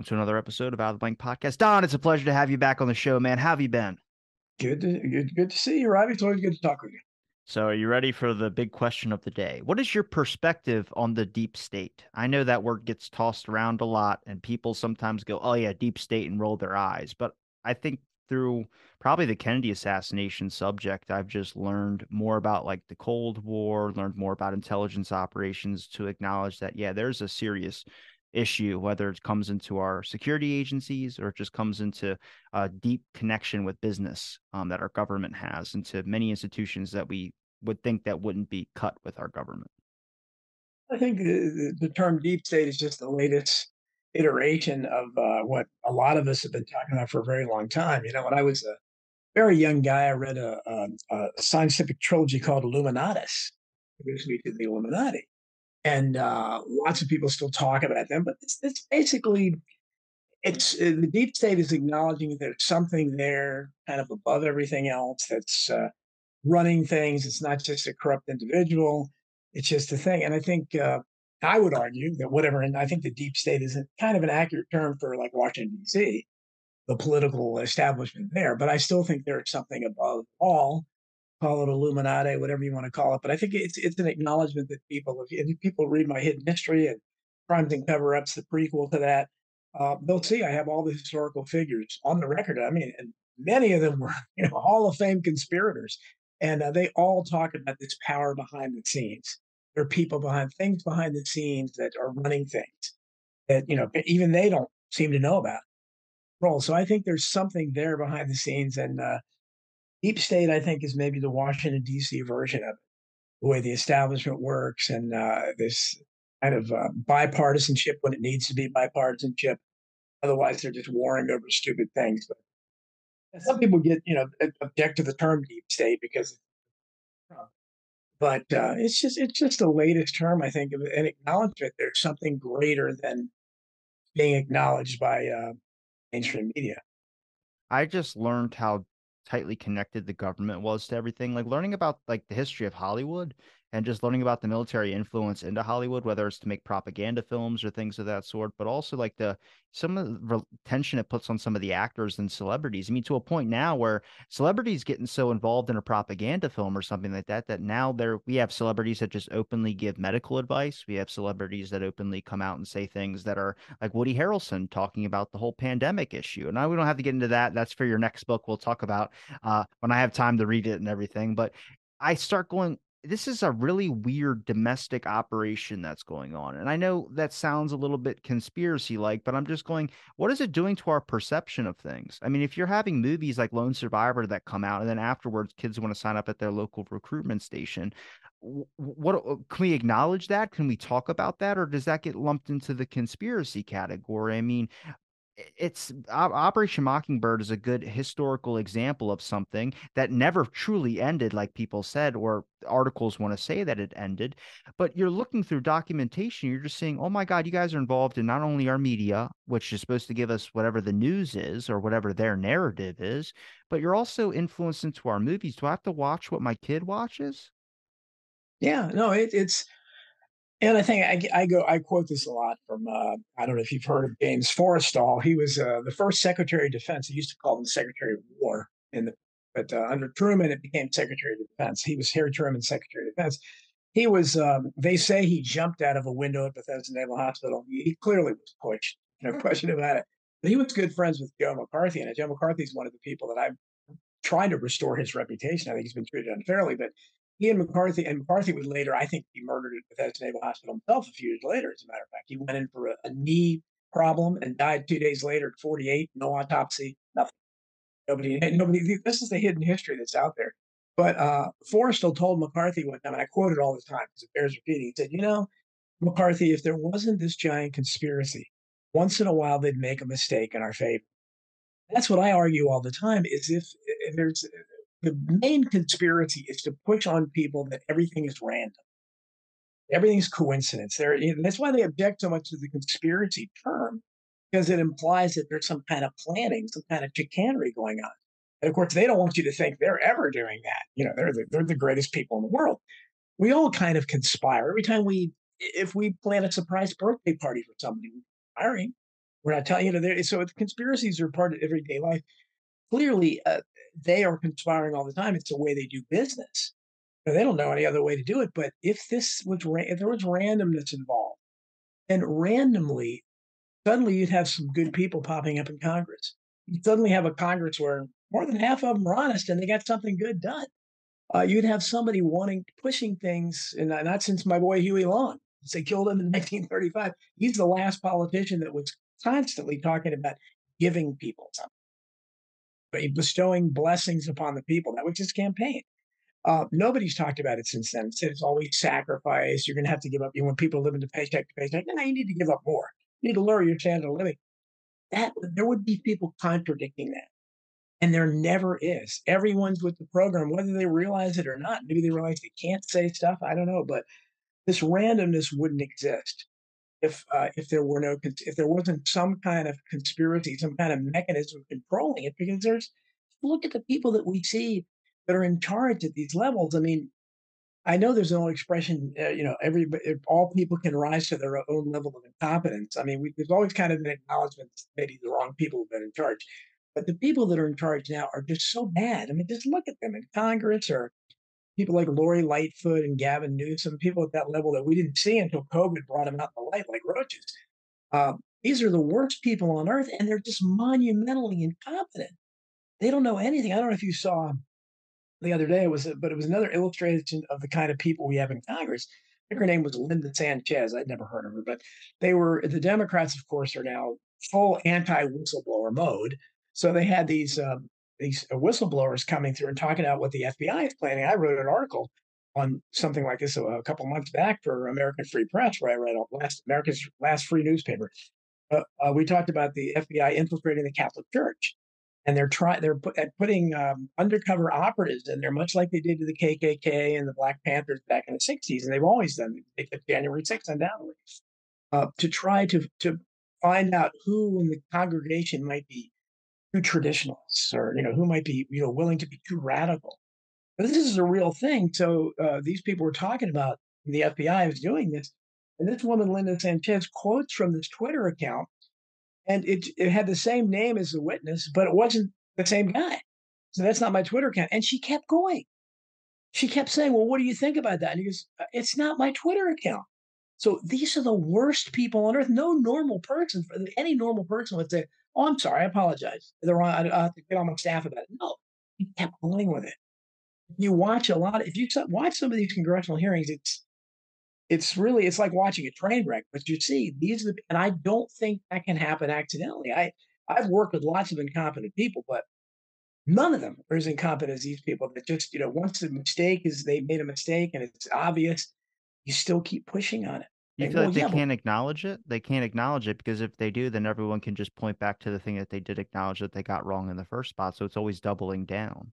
Welcome to another episode of Out of the Blank Podcast. Don, it's a pleasure to have you back on the show, man. How have you been? Good to good, good to see you, Robbie. It's always good to talk with you. So, are you ready for the big question of the day? What is your perspective on the deep state? I know that word gets tossed around a lot, and people sometimes go, "Oh yeah, deep state," and roll their eyes. But I think through probably the Kennedy assassination subject, I've just learned more about like the Cold War, learned more about intelligence operations to acknowledge that yeah, there's a serious issue, whether it comes into our security agencies or it just comes into a deep connection with business um, that our government has into many institutions that we would think that wouldn't be cut with our government. I think the, the term deep state is just the latest iteration of uh, what a lot of us have been talking about for a very long time. You know, when I was a very young guy, I read a, a, a scientific trilogy called Illuminatus, introduced me to the Illuminati and uh, lots of people still talk about them. But it's, it's basically it's uh, the deep state is acknowledging that there's something there, kind of above everything else, that's uh, running things. It's not just a corrupt individual; it's just a thing. And I think uh, I would argue that whatever, and I think the deep state is kind of an accurate term for like Washington D.C., the political establishment there. But I still think there's something above all call it Illuminati, whatever you want to call it. But I think it's it's an acknowledgement that people, if people read my hidden history and crimes and cover ups, the prequel to that, uh, they'll see I have all the historical figures on the record. I mean, and many of them were you know Hall of Fame conspirators, and uh, they all talk about this power behind the scenes. There are people behind things behind the scenes that are running things that you know even they don't seem to know about. Role. So I think there's something there behind the scenes, and uh, Deep state, I think, is maybe the Washington D.C. version of it, the way the establishment works and uh, this kind of uh, bipartisanship when it needs to be bipartisanship. Otherwise, they're just warring over stupid things. But some people get, you know, object to the term deep state because, but uh, it's just it's just the latest term, I think, of an acknowledgement there's something greater than being acknowledged by uh, mainstream media. I just learned how tightly connected the government was to everything. Like learning about like the history of Hollywood and just learning about the military influence into Hollywood, whether it's to make propaganda films or things of that sort, but also like the some of the tension it puts on some of the actors and celebrities. I mean, to a point now where celebrities getting so involved in a propaganda film or something like that, that now there we have celebrities that just openly give medical advice. We have celebrities that openly come out and say things that are like Woody Harrelson talking about the whole pandemic issue. And now we don't have to get into that. That's for your next book. We'll talk about uh, when I have time to read it and everything. But I start going, this is a really weird domestic operation that's going on. And I know that sounds a little bit conspiracy like, but I'm just going, what is it doing to our perception of things? I mean, if you're having movies like Lone Survivor that come out and then afterwards kids want to sign up at their local recruitment station, what uh, can we acknowledge that? Can we talk about that? Or does that get lumped into the conspiracy category? I mean, it's Operation Mockingbird is a good historical example of something that never truly ended, like people said, or articles want to say that it ended. But you're looking through documentation, you're just saying, oh my God, you guys are involved in not only our media, which is supposed to give us whatever the news is or whatever their narrative is, but you're also influenced into our movies. Do I have to watch what my kid watches? Yeah, no, it, it's and I think I, I, go, I quote this a lot from, uh, I don't know if you've heard of James Forrestal. He was uh, the first Secretary of Defense. He used to call him Secretary of War, in the, but uh, under Truman, it became Secretary of Defense. He was Harry Truman, Secretary of Defense. He was, um, they say he jumped out of a window at Bethesda Naval Hospital. He, he clearly was pushed, no question about it. But he was good friends with Joe McCarthy, and Joe McCarthy is one of the people that I'm trying to restore his reputation. I think he's been treated unfairly, but he and McCarthy, and McCarthy would later, I think, be murdered at Bethesda Naval Hospital himself a few years later, as a matter of fact. He went in for a, a knee problem and died two days later at 48, no autopsy, nothing. Nobody, nobody, this is the hidden history that's out there. But uh, Forrestal told McCarthy one time, and I quote it all the time because it bears repeating. He said, You know, McCarthy, if there wasn't this giant conspiracy, once in a while they'd make a mistake in our favor. That's what I argue all the time is if, if there's the main conspiracy is to push on people that everything is random. Everything's coincidence. There, that's why they object so much to the conspiracy term, because it implies that there's some kind of planning, some kind of chicanery going on. And of course, they don't want you to think they're ever doing that. You know, they're the, they're the greatest people in the world. We all kind of conspire every time we, if we plan a surprise birthday party for somebody, we're conspiring. We're not telling you know, so conspiracies are part of everyday life. Clearly, uh, they are conspiring all the time. It's the way they do business. So they don't know any other way to do it. But if this was if there was randomness involved, and randomly, suddenly you'd have some good people popping up in Congress. You'd suddenly have a Congress where more than half of them are honest and they got something good done. Uh, you'd have somebody wanting pushing things, and not since my boy Huey Long. They killed him in 1935. He's the last politician that was constantly talking about giving people something, bestowing blessings upon the people. That was his campaign. Uh, nobody's talked about it since then. Said it's always sacrifice. You're going to have to give up. You want people living to paycheck to paycheck. No, you need to give up more. You need to lower your standard of living. That there would be people contradicting that, and there never is. Everyone's with the program, whether they realize it or not. Maybe they realize they can't say stuff. I don't know, but this randomness wouldn't exist if uh, if there were no if there wasn't some kind of conspiracy, some kind of mechanism controlling it. Because there's look at the people that we see that are in charge at these levels. I mean, I know there's an old expression, uh, you know, every all people can rise to their own level of incompetence. I mean, we, there's always kind of an acknowledgement that maybe the wrong people have been in charge, but the people that are in charge now are just so bad. I mean, just look at them in Congress or people like Lori Lightfoot and Gavin Newsom, people at that level that we didn't see until COVID brought them out in the light like roaches. Uh, these are the worst people on earth, and they're just monumentally incompetent. They don't know anything. I don't know if you saw the other day, it was, but it was another illustration of the kind of people we have in Congress. I think her name was Linda Sanchez. I'd never heard of her, but they were the Democrats, of course, are now full anti-whistleblower mode. So they had these um, these whistleblowers coming through and talking about what the FBI is planning. I wrote an article on something like this a, a couple months back for American Free Press, where I read last America's last free newspaper. Uh, uh, we talked about the FBI infiltrating the Catholic Church, and they're trying they're put, putting um, undercover operatives in there, much like they did to the KKK and the Black Panthers back in the '60s, and they've always done. Kept January 6th and downward uh, to try to to find out who in the congregation might be too traditionalists or you know who might be you know willing to be too radical. But this is a real thing so uh, these people were talking about the fbi was doing this and this woman linda sanchez quotes from this twitter account and it, it had the same name as the witness but it wasn't the same guy. So that's not my twitter account and she kept going. She kept saying well what do you think about that? And he goes uh, it's not my twitter account. So these are the worst people on earth. No normal person any normal person would say Oh, I'm sorry. I apologize. They're wrong. I, I have to get on my staff about it. No, he kept going with it. You watch a lot. Of, if you watch some of these congressional hearings, it's it's really it's like watching a train wreck. But you see, these are the, and I don't think that can happen accidentally. I I've worked with lots of incompetent people, but none of them are as incompetent as these people that just you know once the mistake is they made a mistake and it's obvious, you still keep pushing on it. You feel like they can't acknowledge it? They can't acknowledge it because if they do, then everyone can just point back to the thing that they did acknowledge that they got wrong in the first spot. So it's always doubling down.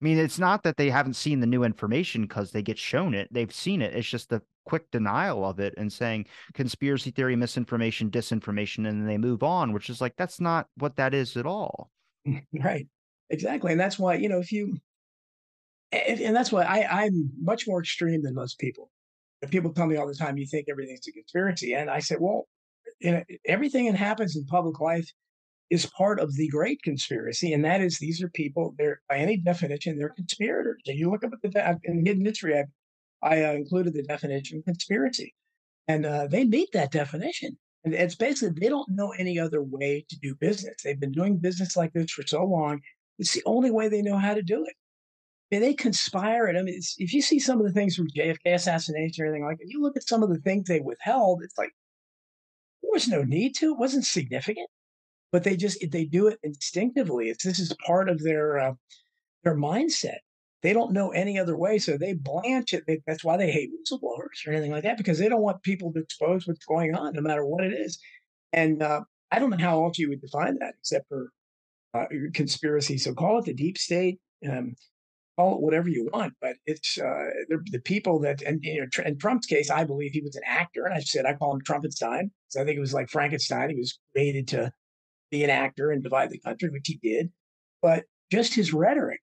I mean, it's not that they haven't seen the new information because they get shown it. They've seen it. It's just the quick denial of it and saying conspiracy theory, misinformation, disinformation, and then they move on, which is like, that's not what that is at all. Right. Exactly. And that's why, you know, if you, and that's why I, I'm much more extreme than most people people tell me all the time, you think everything's a conspiracy. And I said, well, you know, everything that happens in public life is part of the great conspiracy. And that is, these are people, they're by any definition, they're conspirators. And you look up at the, in hidden history, I, I uh, included the definition of conspiracy. And uh, they meet that definition. And it's basically, they don't know any other way to do business. They've been doing business like this for so long. It's the only way they know how to do it they conspire. I mean, if you see some of the things from JFK assassination or anything like that, you look at some of the things they withheld, it's like there was no need to. It wasn't significant, but they just they do it instinctively. It's this is part of their uh, their mindset. They don't know any other way, so they blanch it. They, that's why they hate whistleblowers or anything like that because they don't want people to expose what's going on, no matter what it is. And uh, I don't know how else you would define that except for uh, conspiracy. So call it the deep state. Um, call it whatever you want, but it's uh, the people that, and you know, in Trump's case, I believe he was an actor, and I said I call him Trumpenstein. So I think it was like Frankenstein. He was created to be an actor and divide the country, which he did. But just his rhetoric,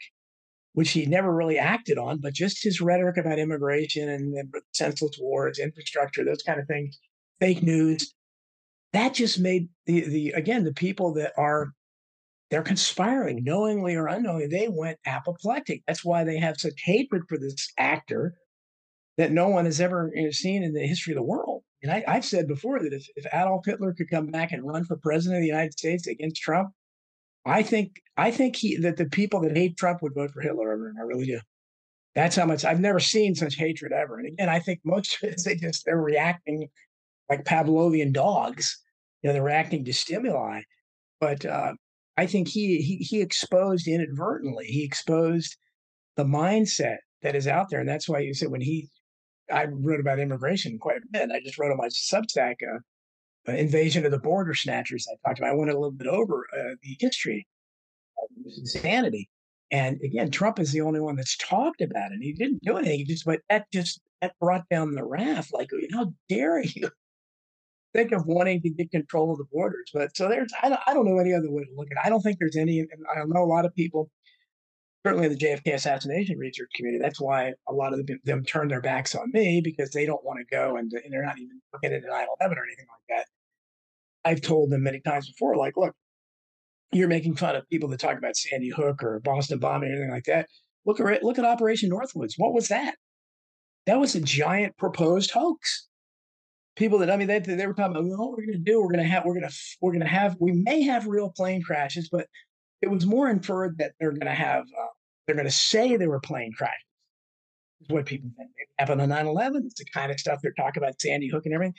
which he never really acted on, but just his rhetoric about immigration and, and senseless wars, infrastructure, those kind of things, fake news. that just made the the again, the people that are they're conspiring knowingly or unknowingly, they went apoplectic. That's why they have such hatred for this actor that no one has ever seen in the history of the world. And I, have said before that if, if Adolf Hitler could come back and run for president of the United States against Trump, I think I think he that the people that hate Trump would vote for Hitler. I really do. That's how much I've never seen such hatred ever. And again, I think most of it is they just they're reacting like Pavlovian dogs. You know, they're reacting to stimuli. But uh, I think he, he he exposed inadvertently. He exposed the mindset that is out there, and that's why you said when he, I wrote about immigration quite a bit. I just wrote on my Substack, uh, uh, invasion of the border snatchers. I talked about. I went a little bit over uh, the history of insanity, and again, Trump is the only one that's talked about it. He didn't do anything. He just, but that just that brought down the wrath. Like, how dare you? Think of wanting to get control of the borders. But so there's, I don't, I don't know any other way to look at it. I don't think there's any, and I know a lot of people, certainly the JFK assassination research community, that's why a lot of them, turn their backs on me because they don't want to go and, and they're not even looking into 9 11 or anything like that. I've told them many times before, like, look, you're making fun of people that talk about Sandy Hook or Boston bombing or anything like that. Look at look at Operation Northwoods. What was that? That was a giant proposed hoax people that I mean, they they were talking about well, what we're going to do. We're going to have we're going to we're going to have we may have real plane crashes, but it was more inferred that they're going to have uh, they're going to say there were plane crashes. Is what people think happened on 9/11. It's the kind of stuff they're talking about Sandy Hook and everything.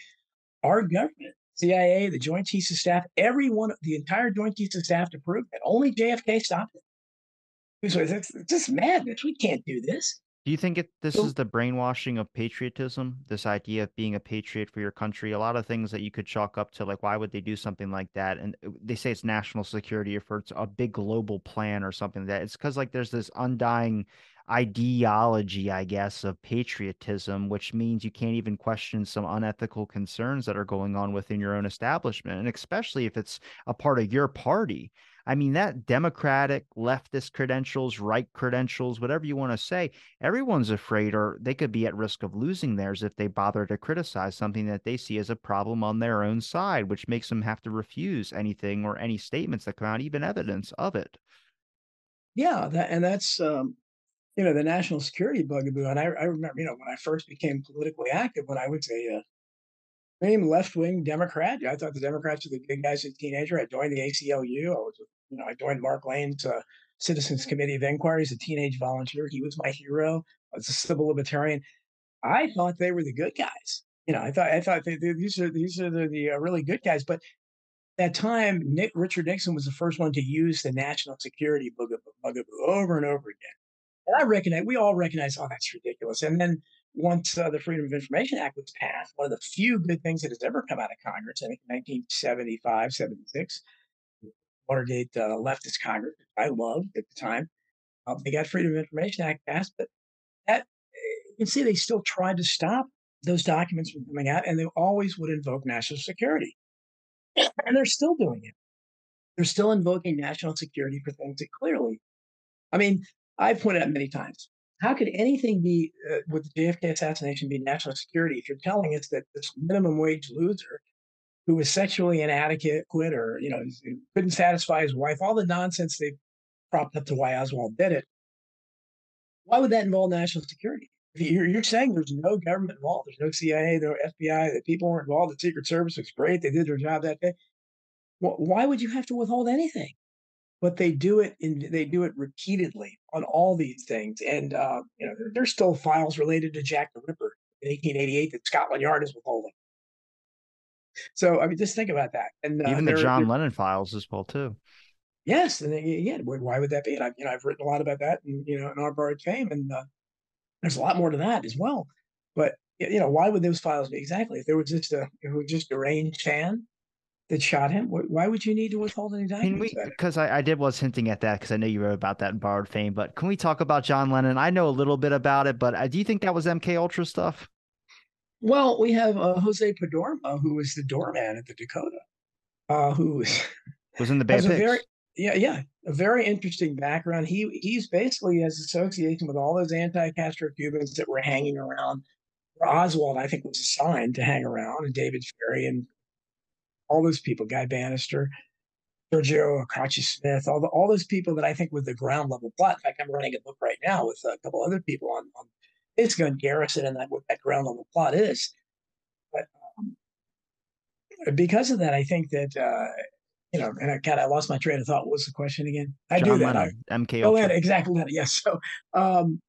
Our government, CIA, the Joint Chiefs of Staff, everyone, the entire Joint Chiefs of Staff approved it. Only JFK stopped it. So it's just madness. We can't do this. Do you think it this is the brainwashing of patriotism? This idea of being a patriot for your country? A lot of things that you could chalk up to like why would they do something like that? And uh, they say it's national security or for it's a big global plan or something like that. It's because like there's this undying ideology, I guess, of patriotism, which means you can't even question some unethical concerns that are going on within your own establishment. And especially if it's a part of your party. I mean, that Democratic, leftist credentials, right credentials, whatever you want to say, everyone's afraid or they could be at risk of losing theirs if they bother to criticize something that they see as a problem on their own side, which makes them have to refuse anything or any statements that come out, even evidence of it. Yeah, that, and that's um, you know the national security bugaboo. And I, I remember, you know, when I first became politically active, when I was a uh, left wing Democrat. I thought the Democrats were the good guys as a teenager. I joined the ACLU. I was, you know, I joined Mark Lane's uh, Citizens Committee of Inquiry as a teenage volunteer. He was my hero. I was a civil libertarian. I thought they were the good guys. You know, I thought I thought they, these are these are the, the uh, really good guys. But that time, Nick Richard Nixon was the first one to use the national security bugaboo, bugaboo over and over again. And I recognize we all recognize, oh, that's ridiculous. And then once uh, the Freedom of Information Act was passed, one of the few good things that has ever come out of Congress, I think 1975, 76, Watergate uh, leftist Congress, I loved at the time. Uh, they got Freedom of Information Act passed, but that you can see they still tried to stop those documents from coming out, and they always would invoke national security. and they're still doing it. They're still invoking national security for things that clearly, I mean, I've pointed out many times how could anything be uh, with the JFK assassination be national security if you're telling us that this minimum wage loser who was sexually inadequate or you know couldn't satisfy his wife all the nonsense they propped up to why oswald did it why would that involve national security you're, you're saying there's no government involved there's no cia no fbi that people weren't involved the secret service was great they did their job that day well, why would you have to withhold anything but they do it in they do it repeatedly on all these things. And uh, you know, there's still files related to Jack the Ripper in 1888 that Scotland Yard is withholding. So I mean, just think about that. And uh, even the John Lennon files as well too. Yes, and yeah, why would that be? And I've you know I've written a lot about that, and you know, in our borrowed fame, and uh, there's a lot more to that as well. But you know, why would those files be exactly? If there was just a if it was just a deranged fan that shot him? Why would you need to withhold any documents? Because I, I, did was hinting at that because I know you wrote about that in Borrowed Fame. But can we talk about John Lennon? I know a little bit about it, but uh, do you think that was MK Ultra stuff? Well, we have uh, Jose Perdomo, who was the doorman at the Dakota, uh, who was, was in the Bay Very, yeah, yeah, a very interesting background. He he's basically has association with all those anti-Castro Cubans that were hanging around. Oswald, I think, was assigned to hang around, and David Ferrie and all those people, Guy Banister, Sergio Arcacha Smith, all the, all those people that I think with the ground level plot. In fact, I'm running a book right now with a couple other people on, on basically on Garrison and that what that ground level plot is. But um, because of that, I think that uh, you know, and I kind of lost my train of thought. What was the question again? I John do that. Lennon, I, MK oh. Lennon, exactly. Lennon, yes. So, um,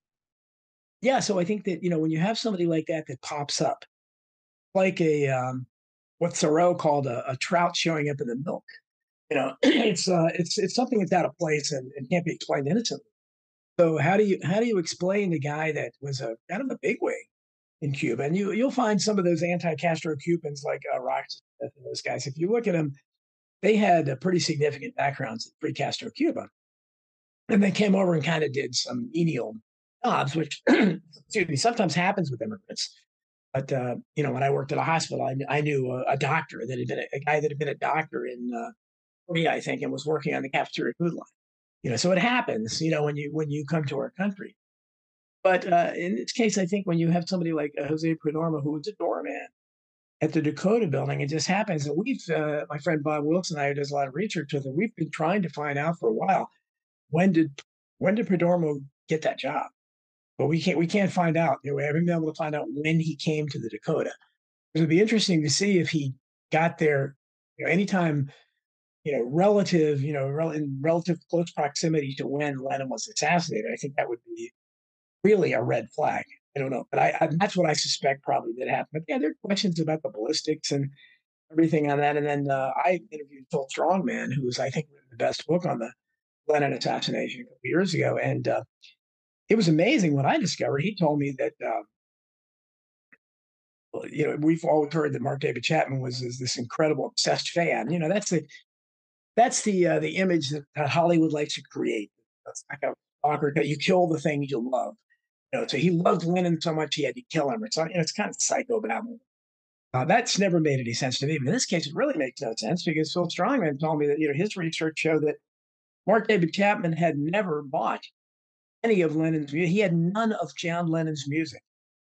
yeah. So I think that you know when you have somebody like that that pops up, like a um, what Thoreau called a, a trout showing up in the milk. You know, it's uh, it's it's something that's out of place and, and can't be explained innocently. So how do you how do you explain the guy that was a kind of a bigwig in Cuba? And you you'll find some of those anti-Castro Cubans like uh, and those guys. If you look at them, they had a pretty significant backgrounds in pre-Castro Cuba, and they came over and kind of did some menial jobs, which excuse me sometimes happens with immigrants. But uh, you know, when I worked at a hospital, I, I knew a, a, doctor that had been a, a, guy that had been a doctor in uh, Korea, I think, and was working on the cafeteria food line. You know, so it happens. You know, when you when you come to our country. But uh, in this case, I think when you have somebody like uh, Jose Perdomo, who was a doorman at the Dakota building, it just happens. And we've, uh, my friend Bob Wilson, I who does a lot of research with him We've been trying to find out for a while when did when did Prunormo get that job? But we can't we can't find out. You know, we haven't been able to find out when he came to the Dakota. It would be interesting to see if he got there. You know, anytime you know, relative, you know, in relative close proximity to when Lennon was assassinated, I think that would be really a red flag. I don't know, but I, I that's what I suspect probably did happen. But yeah, there are questions about the ballistics and everything on that. And then uh, I interviewed Phil Strongman, who was, I think, the best book on the Lennon assassination a couple years ago, and uh, it was amazing what I discovered. He told me that. Uh, you know, we've always heard that Mark David Chapman was this incredible obsessed fan. You know, that's the that's the uh, the image that, that, Hollywood likes to create. That's like a stalker. You kill the thing you love. You know, so he loved Lennon so much he had to kill him. It's know, it's kind of psychobabble. Uh, that's never made any sense to me. But in this case, it really makes no sense because Phil Strongman told me that you know his research showed that Mark David Chapman had never bought any of Lennon's music. He had none of John Lennon's music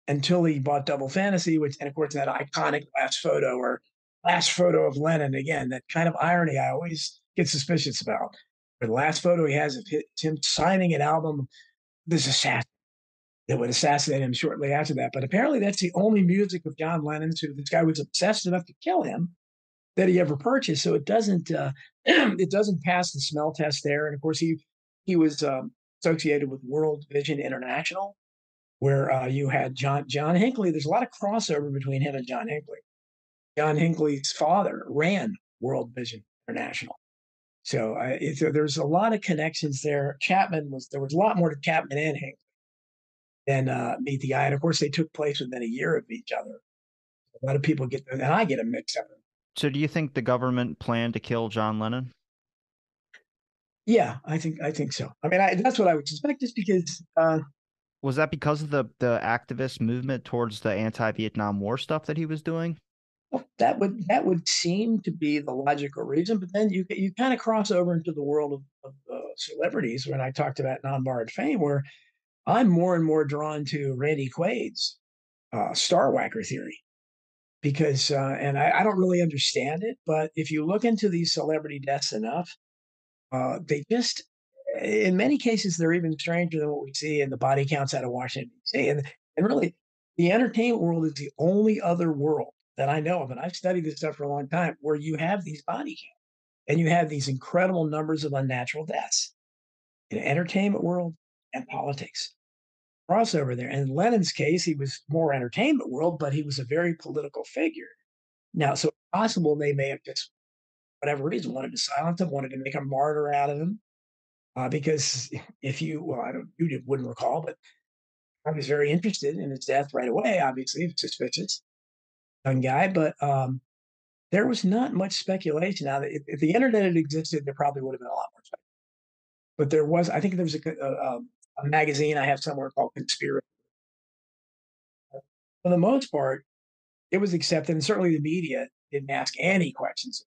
until he bought Double Fantasy, which and of course that iconic last photo or last photo of Lennon again. That kind of irony I always get suspicious about. The last photo he has of him signing an album, this assassin that would assassinate him shortly after that. But apparently, that's the only music of John Lennon's who this guy was obsessed enough to kill him that he ever purchased. So it doesn't uh, it doesn't pass the smell test there. And of course, he he was um, associated with World Vision International, where uh, you had John John Hinckley. There's a lot of crossover between him and John Hinckley. John Hinckley's father ran World Vision International. So uh, it, there's a lot of connections there. Chapman was there was a lot more to Chapman and Hinckley than uh, Meet the Eye, and of course they took place within a year of each other. A lot of people get and I get a mix up. So, do you think the government planned to kill John Lennon? Yeah, I think I think so. I mean, I, that's what I would suspect, just because. Uh, was that because of the the activist movement towards the anti-Vietnam War stuff that he was doing? That would that would seem to be the logical reason, but then you you kind of cross over into the world of, of uh, celebrities when I talked about non-borrowed fame, where I'm more and more drawn to Randy Quaid's uh, Star theory because, uh, and I, I, don't really understand it, but if you look into these celebrity deaths enough, uh, they just, in many cases, they're even stranger than what we see in the body counts out of Washington D.C. And and really, the entertainment world is the only other world that I know of, and I've studied this stuff for a long time, where you have these body counts and you have these incredible numbers of unnatural deaths in entertainment world and politics crossover there. And in Lennon's case, he was more entertainment world, but he was a very political figure. Now, so possible they may have just, whatever reason, wanted to silence him, wanted to make a martyr out of him. Uh, because if you, well, I don't, you wouldn't recall, but I was very interested in his death right away. Obviously, suspicious young guy, but um, there was not much speculation. Now, if, if, the internet had existed, there probably would have been a lot more speculation. But there was, I think there was a, a, a magazine I have somewhere called Conspiracy. For the most part, it was accepted, and certainly the media didn't ask any questions.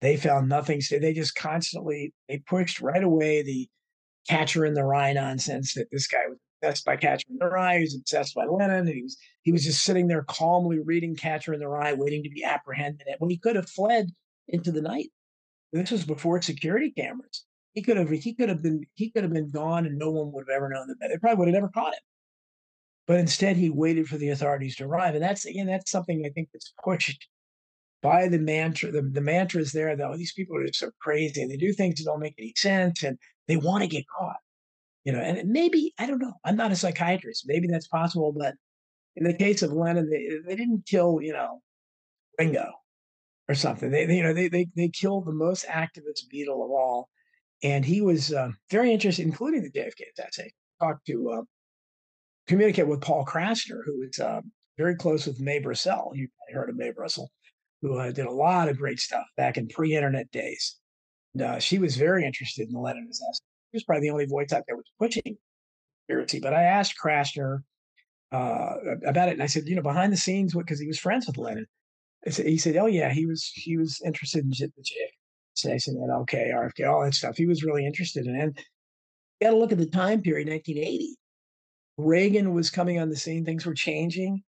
They found nothing. So they just constantly they pushed right away the catcher in the rye nonsense that this guy was obsessed by Catcher in the Rye. He was obsessed by Lennon. he was he was just sitting there calmly reading Catcher in the Rye, waiting to be apprehended. When he could have fled into the night. This was before security cameras. He could have he could have been he could have been gone and no one would have ever known that. They probably would have never caught him. But instead, he waited for the authorities to arrive, and that's again that's something I think that's pushed by the mantra. The, the mantra is there that oh, these people are just so crazy and they do things that don't make any sense, and they want to get caught. You know, and maybe I don't know. I'm not a psychiatrist. Maybe that's possible, but in the case of Lennon, they, they didn't kill you know Ringo or something. They, they you know they, they they killed the most activist Beatle of all, and he was uh, very interested, including the JFK assassination. Talked to uh, communicate with Paul Krassner, who is uh, very close with Mae Brussell. You heard of Mae Brussell, who uh, did a lot of great stuff back in pre-internet days. And, uh, she was very interested in the Lennon assassination was probably the only voice out there was pushing conspiracy. But I asked Krassner uh, about it, and I said, you know, behind the scenes, because he was friends with Lennon. Said, he said, oh yeah, he was he was interested in the JFK. Said, okay, RFK, all that stuff. He was really interested in, it. and you got to look at the time period, 1980. Reagan was coming on the scene; things were changing.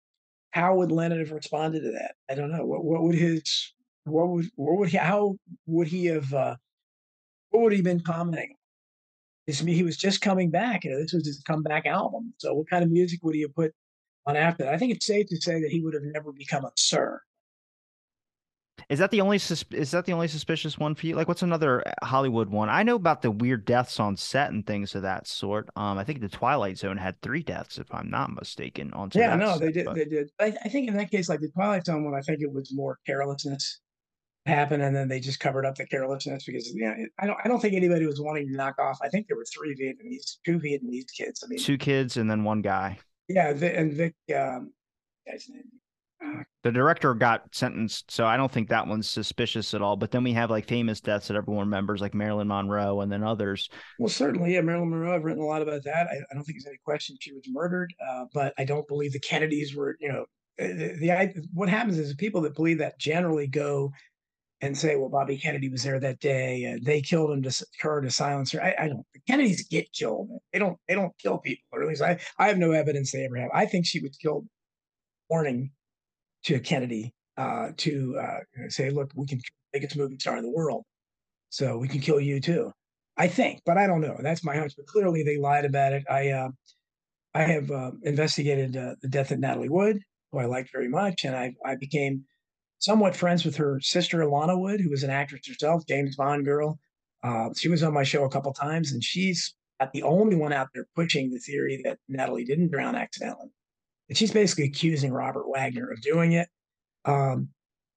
How would Lennon have responded to that? I don't know. What, what would his what would what would he how would he have uh, what would he been commenting he was just coming back. You know, this was his comeback album. So what kind of music would he have put on after that? I think it's safe to say that he would have never become a sir. Is that the only is that the only suspicious one for you? Like, what's another uh, Hollywood one? I know about the weird deaths on set and things of that sort. Um, I think the Twilight Zone had three deaths, if I'm not mistaken. On yeah, no, set, they did. But... They did. I, I, think in that case, like the Twilight Zone one, I think it was more carelessness happen, and then they just covered up the carelessness because yeah, I don't I don't think anybody was wanting to knock off. I think there were three Vietnamese, two Vietnamese kids. I mean, two kids and then one guy. Yeah, and Vic, um, guy's name. Uh, the director got sentenced, so I don't think that one's suspicious at all. But then we have like famous deaths that everyone remembers, like Marilyn Monroe, and then others. Well, certainly, yeah, Marilyn Monroe. I've written a lot about that. I, I don't think there's any question she was murdered, uh, but I don't believe the Kennedys were. You know, the, the what happens is the people that believe that generally go and say, well, Bobby Kennedy was there that day, and they killed him to her to silence her. I, I don't. Kennedys get killed. They don't. They don't kill people, or at least I. I have no evidence they ever have. I think she was killed, warning to Kennedy uh, to uh, say, look, we can make us movie star in the world, so we can kill you too. I think, but I don't know. That's my hunch. But clearly, they lied about it. I. Uh, I have uh, investigated uh, the death of Natalie Wood, who I liked very much, and I, I became somewhat friends with her sister Lana Wood, who was an actress herself, James Bond girl. Uh, she was on my show a couple times, and she's the only one out there pushing the theory that Natalie didn't drown accidentally. And she's basically accusing Robert Wagner of doing it. Um,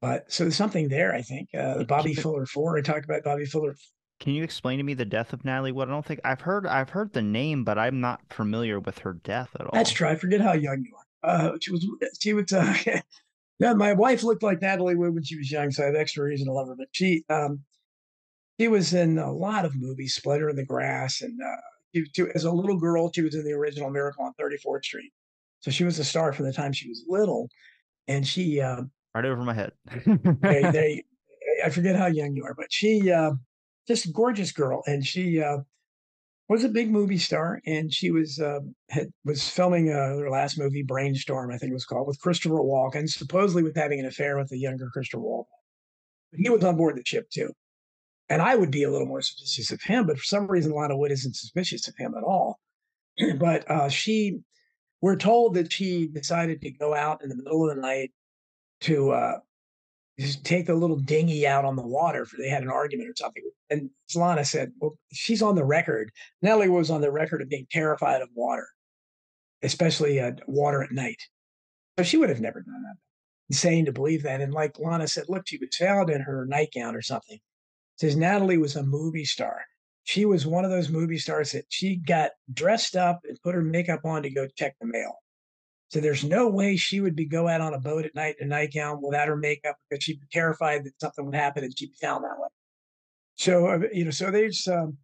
but so there's something there, I think. Uh, Bobby Fuller four. I talked about Bobby Fuller. Can you explain to me the death of Natalie Wood? I don't think I've heard. I've heard the name, but I'm not familiar with her death at all. That's true. I forget how young you are. Uh, she was. She was. Uh, Yeah, my wife looked like Natalie Wood when she was young, so I have extra reason to love her. But she, um, she was in a lot of movies, Splendor in the Grass, and uh, she, she, as a little girl, she was in the original Miracle on 34th Street. So she was a star from the time she was little, and she uh, right over my head. they, they, I forget how young you are, but she uh, just a gorgeous girl, and she uh, was a big movie star, and she was uh, had, was filming uh, her last movie, Brainstorm, I think it was called, with Christopher Walken, supposedly with having an affair with the younger Christopher Walken. But he was on board the ship too, and I would be a little more suspicious of him, but for some reason, Lana Wood isn't suspicious of him at all. but uh, she, we're told that she decided to go out in the middle of the night to uh, just take the little dinghy out on the water for they had an argument or something. And So Lana said, Well, she's on the record. Nellie was on the record of being terrified of water, especially uh, water at night. So she would have never done that. Insane to believe that. And like Lana said, look, she was found in her nightgown or something. Says Natalie was a movie star. She was one of those movie stars that she got dressed up and put her makeup on to go check the mail. So there's no way she would be go out on a boat at night in a nightgown without her makeup because she'd be terrified that something would happen and she'd be found that way. So uh, you know, so there's um,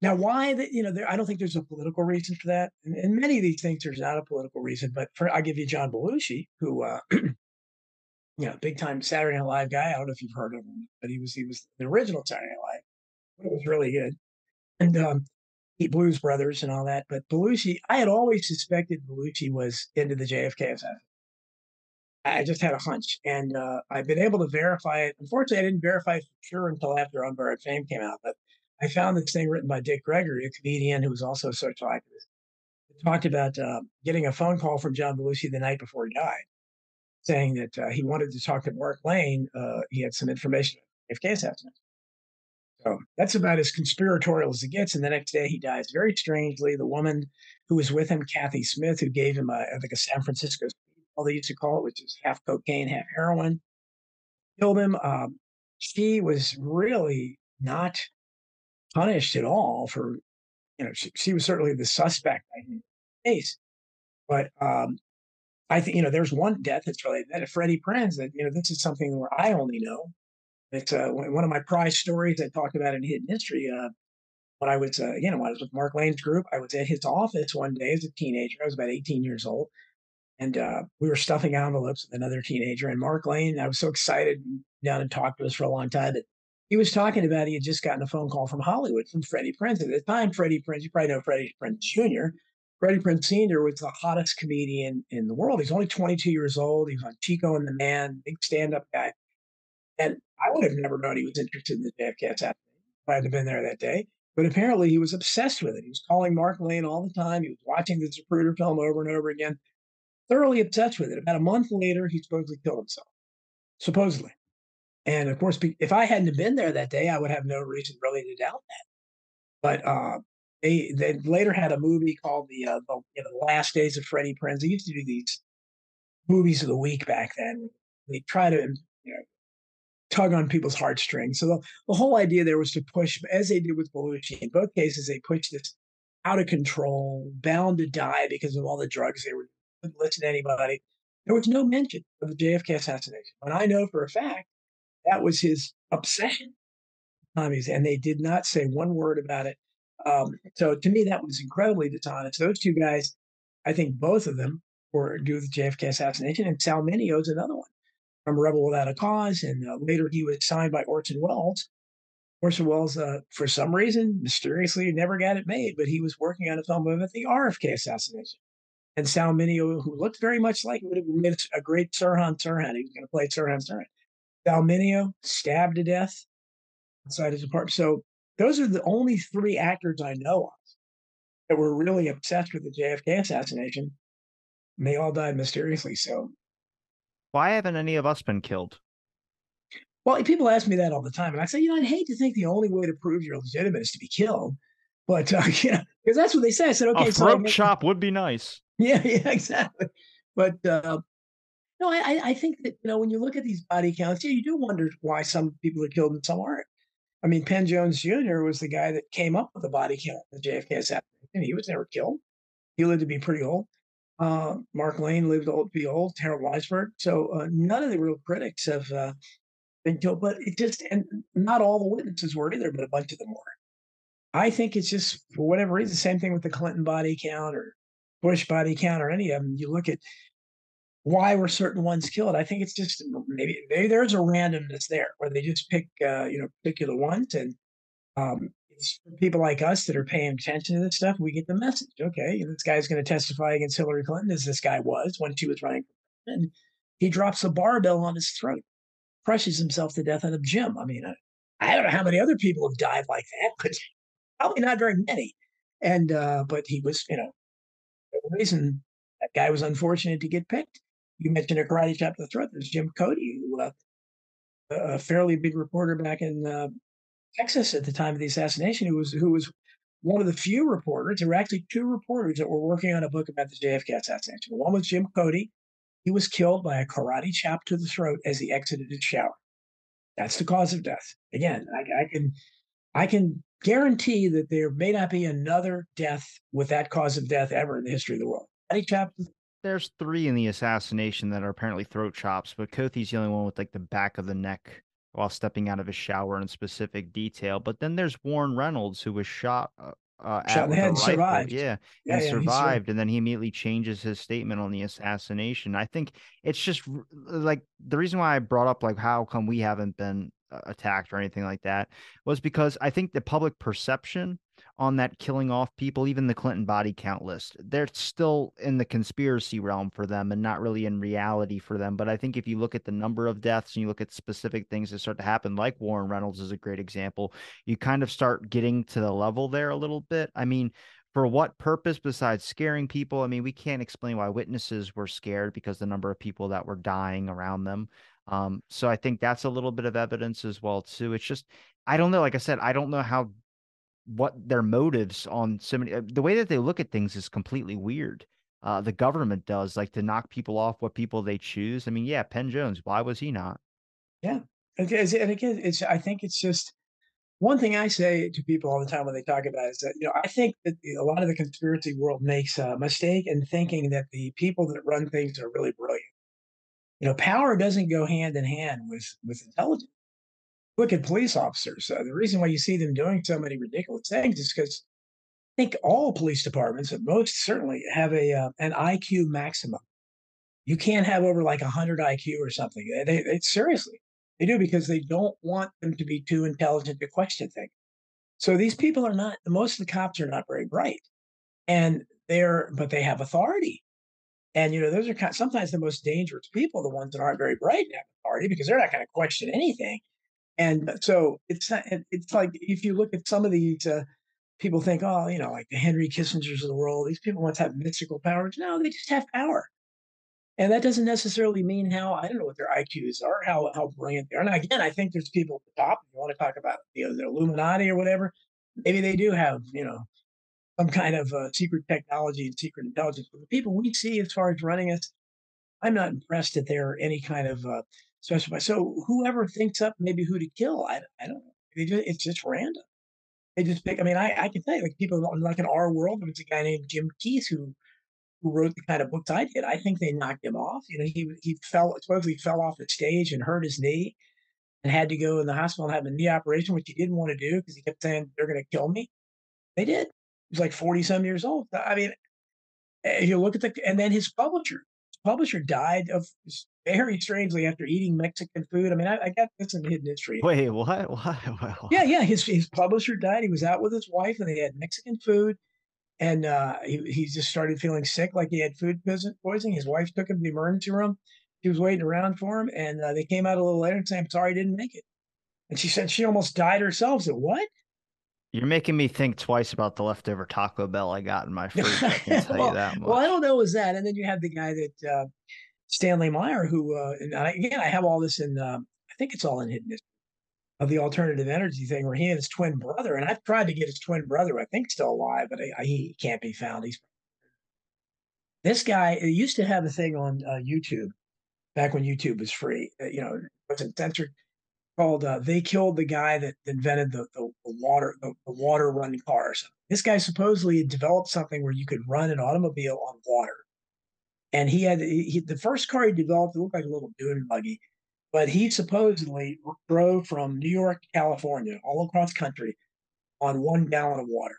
now why that you know there, I don't think there's a political reason for that. And, and, many of these things there's not a political reason, but for I'll give you John Belushi, who uh, you know, big time Saturday Night Live guy. I don't know if you've heard of him, but he was he was the original Saturday Night Live. It was really good, and um, Blues Brothers and all that. But Belushi, I had always suspected Belushi was into the JFK assassination. I just had a hunch, and uh, I've been able to verify it. Unfortunately, I didn't verify for sure until after On Borrowed Fame came out. But I found this thing written by Dick Gregory, a comedian who was also a social activist. It talked about uh, getting a phone call from John Belushi the night before he died, saying that uh, he wanted to talk to Mark Lane. Uh, he had some information if JFK assassination. So that's about as conspiratorial as it gets. And the next day he dies very strangely. The woman who was with him, Kathy Smith, who gave him, a, I think, a San Francisco, all they used to call it, which is half cocaine, half heroin, killed him. Um, she was really not punished at all for, you know, she, she was certainly the suspect in the case. But um, I think, you know, there's one death that's related to that, Freddie Prinze, that, you know, this is something where I only know it's uh, one of my prize stories I talked about in Hidden History. Uh, when I was, uh, when I was with Mark Lane's group, I was at his office one day as a teenager. I was about 18 years old. And uh, we were stuffing envelopes with another teenager. And Mark Lane, I was so excited, down and talked to us for a long time. But he was talking about he had just gotten a phone call from Hollywood from Freddie Prinze. At the time, Freddie Prinze, you probably know Freddie Prinze Jr. Freddie Prinze Sr. was the hottest comedian in the world. He's only 22 years old. He was on Chico and the Man, big stand up guy. And I would have never known he was interested in the JFK assassination if I had been there that day. But apparently he was obsessed with it. He was calling Mark Lane all the time. He was watching the Zapruder film over and over again, thoroughly obsessed with it. About a month later, he supposedly killed himself. Supposedly. And of course, if I hadn't been there that day, I would have no reason really to doubt that. But uh, they they later had a movie called the, uh, the, you know, the Last Days of Freddie Prinze. They used to do these movies of the week back then. They try to you know, tug on people's heartstrings. So the, the whole idea there was to push, as they did with Belushi. In both cases, they pushed this out of control, bound to die because of all the drugs they were wouldn't listen to anybody. There was no mention of the JFK assassination. And I know for a fact that was his obsession. And they did not say one word about it. Um, so to me, that was incredibly dishonest. Those two guys, I think both of them were due to the JFK assassination, and Sal Mineo is another one from Rebel Without a Cause, and uh, later he was signed by Orson Welles. Orson Welles, uh, for some reason, mysteriously never got it made, but he was working on a film about the RFK assassination. And Sal Mineo, who looked very much like would have made a great Sirhan Sirhan. He was going to play Sirhan Sirhan. Sal Mineo stabbed to death outside his apartment. So those are the only three actors I know of that were really obsessed with the JFK assassination. And they all died mysteriously. So why haven't any of us been killed? Well, people ask me that all the time, and I say, you know, I'd hate to think the only way to prove you're legitimate is to be killed, but uh, you know, because that's what they say. I said, okay, a throat so chop would be nice. Yeah, yeah, exactly. But uh, no, I, I think that you know when you look at these body counts, yeah, you do wonder why some people are killed and some aren't. I mean, Penn Jones Jr. was the guy that came up with the body count, the JFK assassination. And he was never killed. He lived to be pretty old. Uh, Mark Lane lived to be old, Harold Weisberg. So uh, none of the real critics have uh, been killed, but it just, and not all the witnesses were either, but a bunch of them were. I think it's just for whatever reason, same thing with the Clinton body count or Bush body count or any of them. You look at why were certain ones killed. I think it's just maybe, maybe there's a randomness there where they just pick, uh, you know, particular ones and um, it's for people like us that are paying attention to this stuff. We get the message. Okay, this guy's going to testify against Hillary Clinton, as this guy was when she was running, and he drops a barbell on his throat, crushes himself to death in a gym. I mean, I, I don't know how many other people have died like that, but probably not very many. And uh, but he was, you know, the reason that guy was unfortunate to get picked. You mentioned a karate chop to the throat. There's Jim Koethe, who, uh, a fairly big reporter back in uh, Texas at the time of the assassination, who was who was one of the few reporters. There were actually two reporters that were working on a book about the JFK assassination. One was Jim Koethe. He was killed by a karate chop to the throat as he exited his shower. That's the cause of death. Again, I, I can I can guarantee that there may not be another death with that cause of death ever in the history of the world. Karate chop. There's three in the assassination that are apparently throat chops, but Koethe's the only one with like the back of the neck while stepping out of his shower in specific detail. But then there's Warren Reynolds, who was shot. Uh, uh, shot in the head survived. Yeah, yeah and yeah, survived. And then he immediately changes his statement on the assassination. I think it's just like the reason why I brought up like how come we haven't been uh, attacked or anything like that was because I think the public perception on that killing off people, even the Clinton body count list. They're still in the conspiracy realm for them and not really in reality for them. But I think if you look at the number of deaths and you look at specific things that start to happen, like Warren Reynolds is a great example, you kind of start getting to the level there a little bit. I mean, for what purpose besides scaring people? I mean, we can't explain why witnesses were scared because the number of people that were dying around them. Um, so I think that's a little bit of evidence as well too. It's just I don't know. Like I said, I don't know how what their motives on so many uh, the way that they look at things is completely weird. Uh, the government does like to knock people off what people they choose. I mean, yeah, Penn Jones, why was he not? Yeah, and again, it's I think it's just one thing I say to people all the time when they talk about it is that you know I think that a lot of the conspiracy world makes a mistake in thinking that the people that run things are really brilliant. You know, power doesn't go hand in hand with with intelligence. Look at police officers. Uh, the reason why you see them doing so many ridiculous things is because I think all police departments, at most certainly, have a uh, an IQ maximum. You can't have over like 100 IQ or something. They, they seriously, they do because they don't want them to be too intelligent to question things. So these people are not. Most of the cops are not very bright, and they're but they have authority. And you know, those are kind of, sometimes the most dangerous people, the ones that aren't very bright and have authority, because they're not going to question anything. And so it's not. It's like if you look at some of these uh, people, think, oh, you know, like the Henry Kissingers of the world. These people must have mystical powers. No, they just have power. And that doesn't necessarily mean how I don't know what their IQs are, how how brilliant they are. And again, I think there's people at the top. You want to talk about you know the Illuminati or whatever, maybe they do have you know some kind of uh, secret technology and secret intelligence. But the people we see as far as running us, I'm not impressed that they're any kind of uh, So whoever thinks up maybe who to kill, I, I don't know. Just, it's just random. They just pick. I mean, I, I can tell you, like people like in our world, there was a guy named Jim Keith who who wrote the kind of books I did. I think they knocked him off. You know, he he fell supposedly fell off the stage and hurt his knee, and had to go in the hospital and have a knee operation, which he didn't want to do because he kept saying they're going to kill me. They did He was like 40 some years old. I mean, eh, if you look at the, and then his publisher, publisher died of very strangely after eating Mexican food. I mean, I, I got this in hidden history. Wait, what? What? what? Yeah, yeah. His his publisher died. He was out with his wife, and they had Mexican food, and uh, he he just started feeling sick, like he had food poisoning. His wife took him to the emergency room. She was waiting around for him, and uh, they came out a little later and said, "I'm sorry, I didn't make it." And she said she almost died herself. said, "What?" You're making me think twice about the leftover Taco Bell I got in my fridge. I can tell well, you that much. Well, I don't know is that, and then you have the guy that uh, Stanley Meyer, who uh, and I, again I have all this in. Um, I think it's all in hidden of the alternative energy thing, where he and his twin brother, and I've tried to get his twin brother, I think still alive, but I, I, he can't be found. He's this guy used to have a thing on uh, YouTube back when YouTube was free. Uh, you know, wasn't censored called uh, "They Killed the Guy That Invented the, the, the Water the, the, Water Run Cars." This guy supposedly developed something where you could run an automobile on water, and he had he, the first car he developed. It looked like a little dune buggy, but he supposedly drove from New York to California, all across country, on one gallon of water.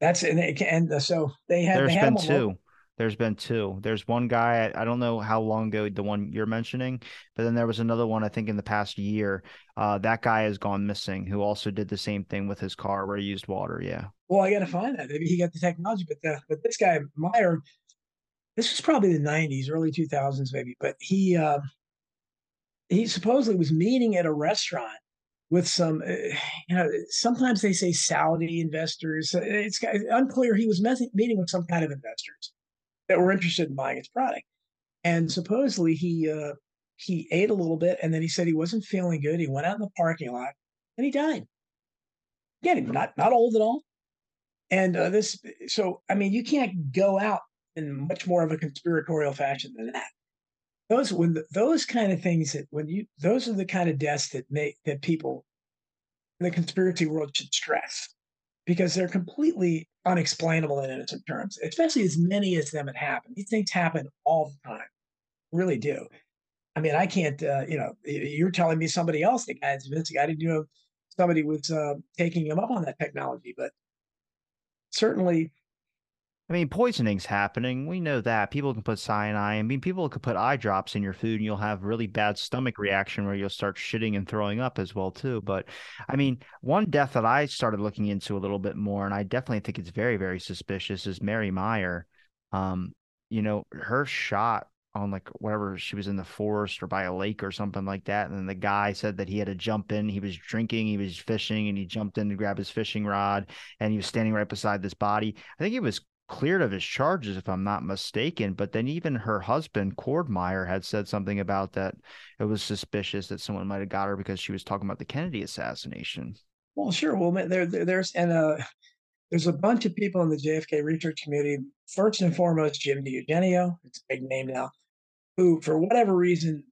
That's and, and uh, so they had. There's they had been two. There's been two. There's one guy, I don't know how long ago the one you're mentioning, but then there was another one, I think in the past year. Uh, that guy has gone missing who also did the same thing with his car where he used water. Yeah. Well, I got to find that. Maybe he got the technology, but the, but this guy, Meyer, this was probably the 90s, early 2000s, maybe, but he, uh, he supposedly was meeting at a restaurant with some, uh, you know, sometimes they say Saudi investors. It's unclear. He was meeting with some kind of investors that were interested in buying its product. And supposedly he uh, he ate a little bit, and then he said he wasn't feeling good. He went out in the parking lot, and he died. Again, not not old at all. And uh, this, so I mean, you can't go out in much more of a conspiratorial fashion than that. Those when the, those kind of things that when you those are the kind of deaths that make that people in the conspiracy world should stress because they're completely unexplainable in innocent terms, especially as many as them had happened. These things happen all the time, really do. I mean, I can't, uh, you know, you're telling me somebody else, the guy's missing. I didn't know somebody was uh, taking him up on that technology, but certainly I mean, poisoning's happening. We know that. People can put cyanide. I mean, people could put eye drops in your food and you'll have really bad stomach reaction where you'll start shitting and throwing up as well too. But I mean, one death that I started looking into a little bit more, and I definitely think it's very, very suspicious, is Mary Meyer. Um, you know, her shot on like whatever she was in the forest or by a lake or something like that. And then the guy said that he had to jump in. He was drinking, he was fishing, and he jumped in to grab his fishing rod and he was standing right beside this body. I think he was cleared of his charges, if I'm not mistaken. But then even her husband, Cord Meyer, had said something about that it was suspicious that someone might have got her because she was talking about the Kennedy assassination. Well, sure. Well, there, there there's and uh, there's a bunch of people in the JFK research community. First and foremost, Jim DiEugenio, it's a big name now, who, for whatever reason,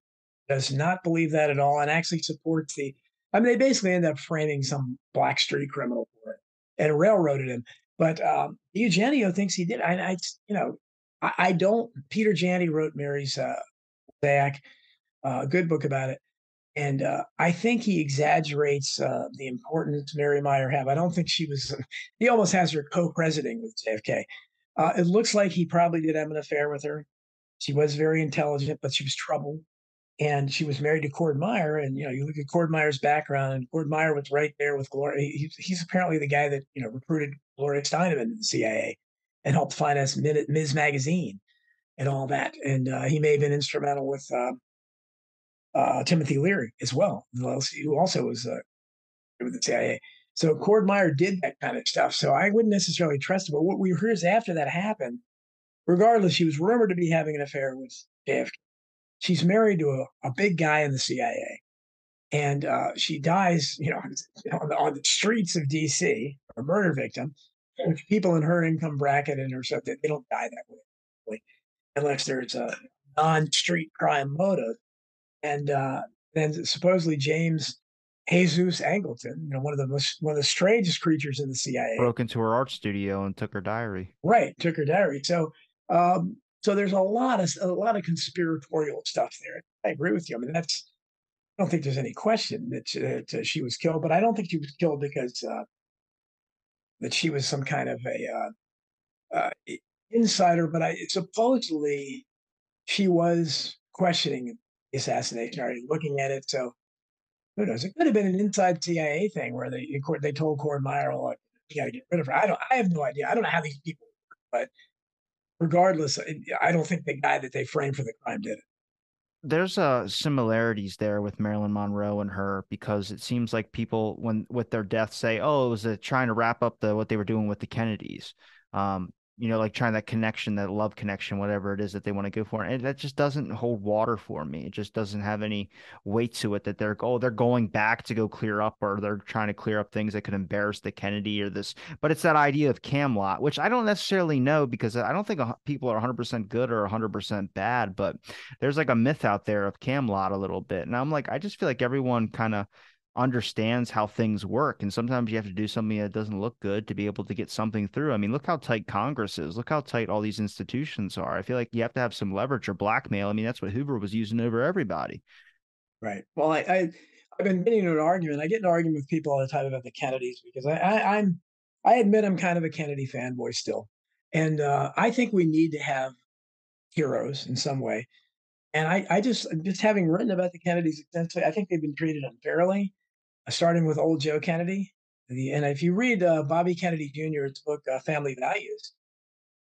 does not believe that at all and actually supports the. I mean, they basically end up framing some black street criminal for it and railroaded him. But um, Eugenio thinks he did. I, I you know, I, I, don't. Peter Janney wrote Mary's uh, uh, a good book about it, and uh, I think he exaggerates uh, the importance Mary Meyer had. I don't think she was. He almost has her co-presiding with JFK. Uh, it looks like he probably did have an affair with her. She was very intelligent, but she was troubled and she was married to Cord Meyer. And you know, you look at Cord Meyer's background, and Cord Meyer was right there with Gloria. He, he's apparently the guy that you know recruited Gloria Steinem into the CIA and helped finance Ms. Magazine and all that. And uh, he may have been instrumental with uh, uh, Timothy Leary as well, who also was uh, with the CIA. So Cord Meyer did that kind of stuff. So I wouldn't necessarily trust him. But what we heard is after that happened, regardless, she was rumored to be having an affair with JFK she's married to a, a big guy in the CIA. And uh, she dies, you know, on the, on the streets of DC, a murder victim. Which people in her income bracket and her stuff, they don't die that way, unless there's a non-street crime motive. And uh, then supposedly James Jesus Angleton, you know, one of the most one of the strangest creatures in the CIA, broke into her art studio and took her diary. Right, took her diary. So um, so there's a lot of a lot of conspiratorial stuff there. I agree with you. I mean, that's I don't think there's any question that, uh, she was killed, but I don't think she was killed because uh, that she was some kind of a uh, uh insider. But I supposedly she was questioning the assassination, already looking at it. So who knows? It could have been an inside CIA thing where they they told Cord Meyer, "Like, you got to get rid of her." I don't. I have no idea. I don't know how these people, work, but regardless, I don't think the guy that they framed for the crime did it. There's uh similarities there with Marilyn Monroe and her because it seems like people when with their death say, "Oh, it was a, trying to wrap up the what they were doing with the Kennedys." Um, you know, like trying that connection, that love connection, whatever it is that they want to go for. And that just doesn't hold water for me. It just doesn't have any weight to it that they're oh, they're going back to go clear up or they're trying to clear up things that could embarrass the Kennedy or this. But it's that idea of Camelot, which I don't necessarily know because I don't think people are 100% good or 100% bad, but there's like a myth out there of Camelot a little bit. And I'm like, I just feel like everyone kind of understands how things work. And sometimes you have to do something that doesn't look good to be able to get something through. I mean, look how tight Congress is. Look how tight all these institutions are. I feel like you have to have some leverage or blackmail. I mean, that's what Hoover was using over everybody. Right. Well, I, I I've been getting an argument. I get in an argument with people all the time about the Kennedys because I, I I'm I admit I'm kind of a Kennedy fanboy still, and uh, I think we need to have heroes in some way. And I, I just just having written about the Kennedys extensively, I think they've been treated unfairly starting with old Joe Kennedy. The, and if you read uh, Bobby Kennedy Jr.'s book, uh, Family Values,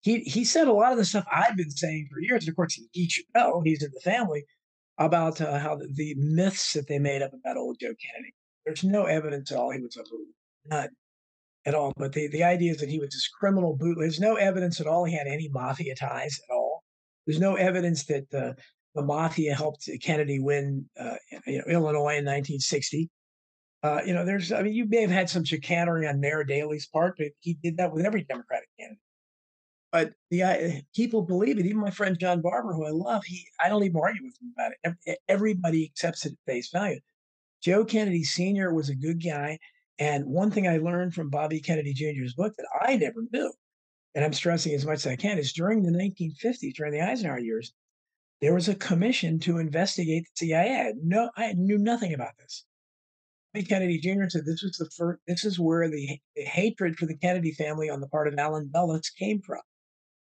he he said a lot of the stuff I've been saying for years. And of course, he should know he's in the family about uh, how the, the, myths that they made up about old Joe Kennedy. There's no evidence at all he was a boot, none at all. But the, the idea is that he was this criminal boot. There's no evidence at all he had any mafia ties at all. There's no evidence that the mafia helped Kennedy win, uh, you know, Illinois in 1960. Uh, you know, there's, I mean, you may have had some chicanery on Mayor Daley's part, but he did that with every Democratic candidate. But the uh, people believe it. Even my friend John Barber, who I love, he I don't even argue with him about it. Everybody accepts it at face value. Joe Kennedy Sr. was a good guy. And one thing I learned from Bobby Kennedy Jr.'s book that I never knew, and I'm stressing as much as I can, is during the 1950s, during the Eisenhower years, there was a commission to investigate the CIA. No, I knew nothing about this. Kennedy Jr. said this was the first, this is where the, the, hatred for the Kennedy family on the part of Allen Dulles came from.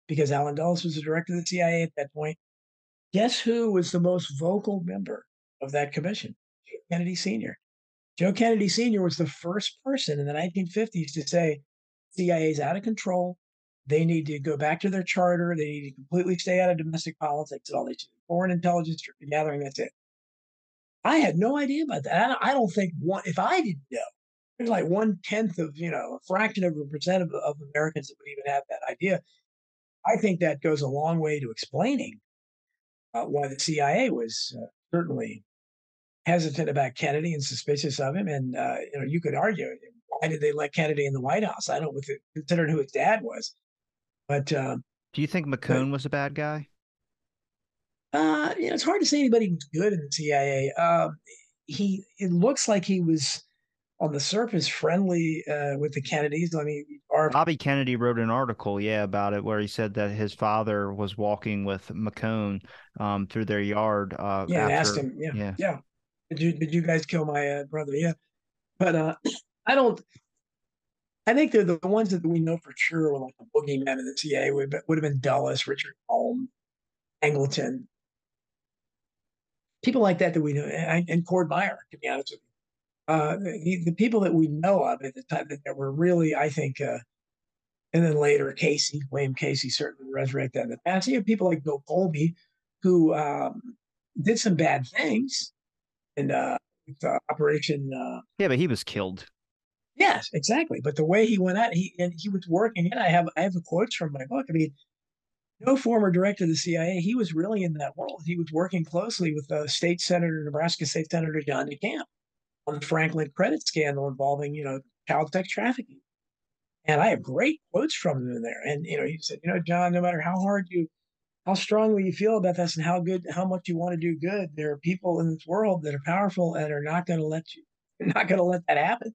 because Allen Dulles was the director of the CIA at that point. Guess who was the most vocal member of that commission? Kennedy Sr. Joe Kennedy Sr. was the first person in the 1950s to say CIA is out of control. They need to go back to their charter. They need to completely stay out of domestic politics and all these foreign intelligence gathering. That's it. I had no idea about that. I don't think one, if I didn't know, there's like one tenth of, you know, a fraction of a percent of, of Americans that would even have that idea. I think that goes a long way to explaining uh, why the CIA was uh, certainly hesitant about Kennedy and suspicious of him. And, uh, you know, you could argue, why did they let Kennedy in the White House? I don't, considering who his dad was. But uh, do you think McCone but, was a bad guy? Uh, you know, it's hard to say anybody was good in the CIA. Uh, he, it looks like he was on the surface friendly uh, with the Kennedys. I mean, our... Bobby Kennedy wrote an article, yeah, about it, where he said that his father was walking with McCone um, through their yard. Uh, yeah, after... asked him, yeah, yeah, yeah, Did you did you guys kill my uh, brother? Yeah, but uh, I don't. I think they're the ones that we know for sure were like the boogeymen of the CIA would, would have been Dulles, Richard Helms, Angleton, people like that that we know, and, and Cord Meyer, to be honest with you uh, the, the, people that we know of at the time that were really, I think, uh, and then later Casey, William Casey, certainly resurrected that in the past. You have people like Bill Colby who um, did some bad things in uh, Operation. Uh, yeah, but he was killed. Yes, exactly. But the way he went out, he and he was working. And I have I have the quotes from my book. I mean, no former director of the CIA. He was really in that world. He was working closely with uh, State Senator, Nebraska State Senator John DeCamp on the Franklin credit scandal involving, you know, child sex trafficking. And I have great quotes from him in there. And, you know, he said, you know, John, no matter how hard you, how strongly you feel about this and how good, how much you want to do good, there are people in this world that are powerful and are not going to let you, not going to let that happen.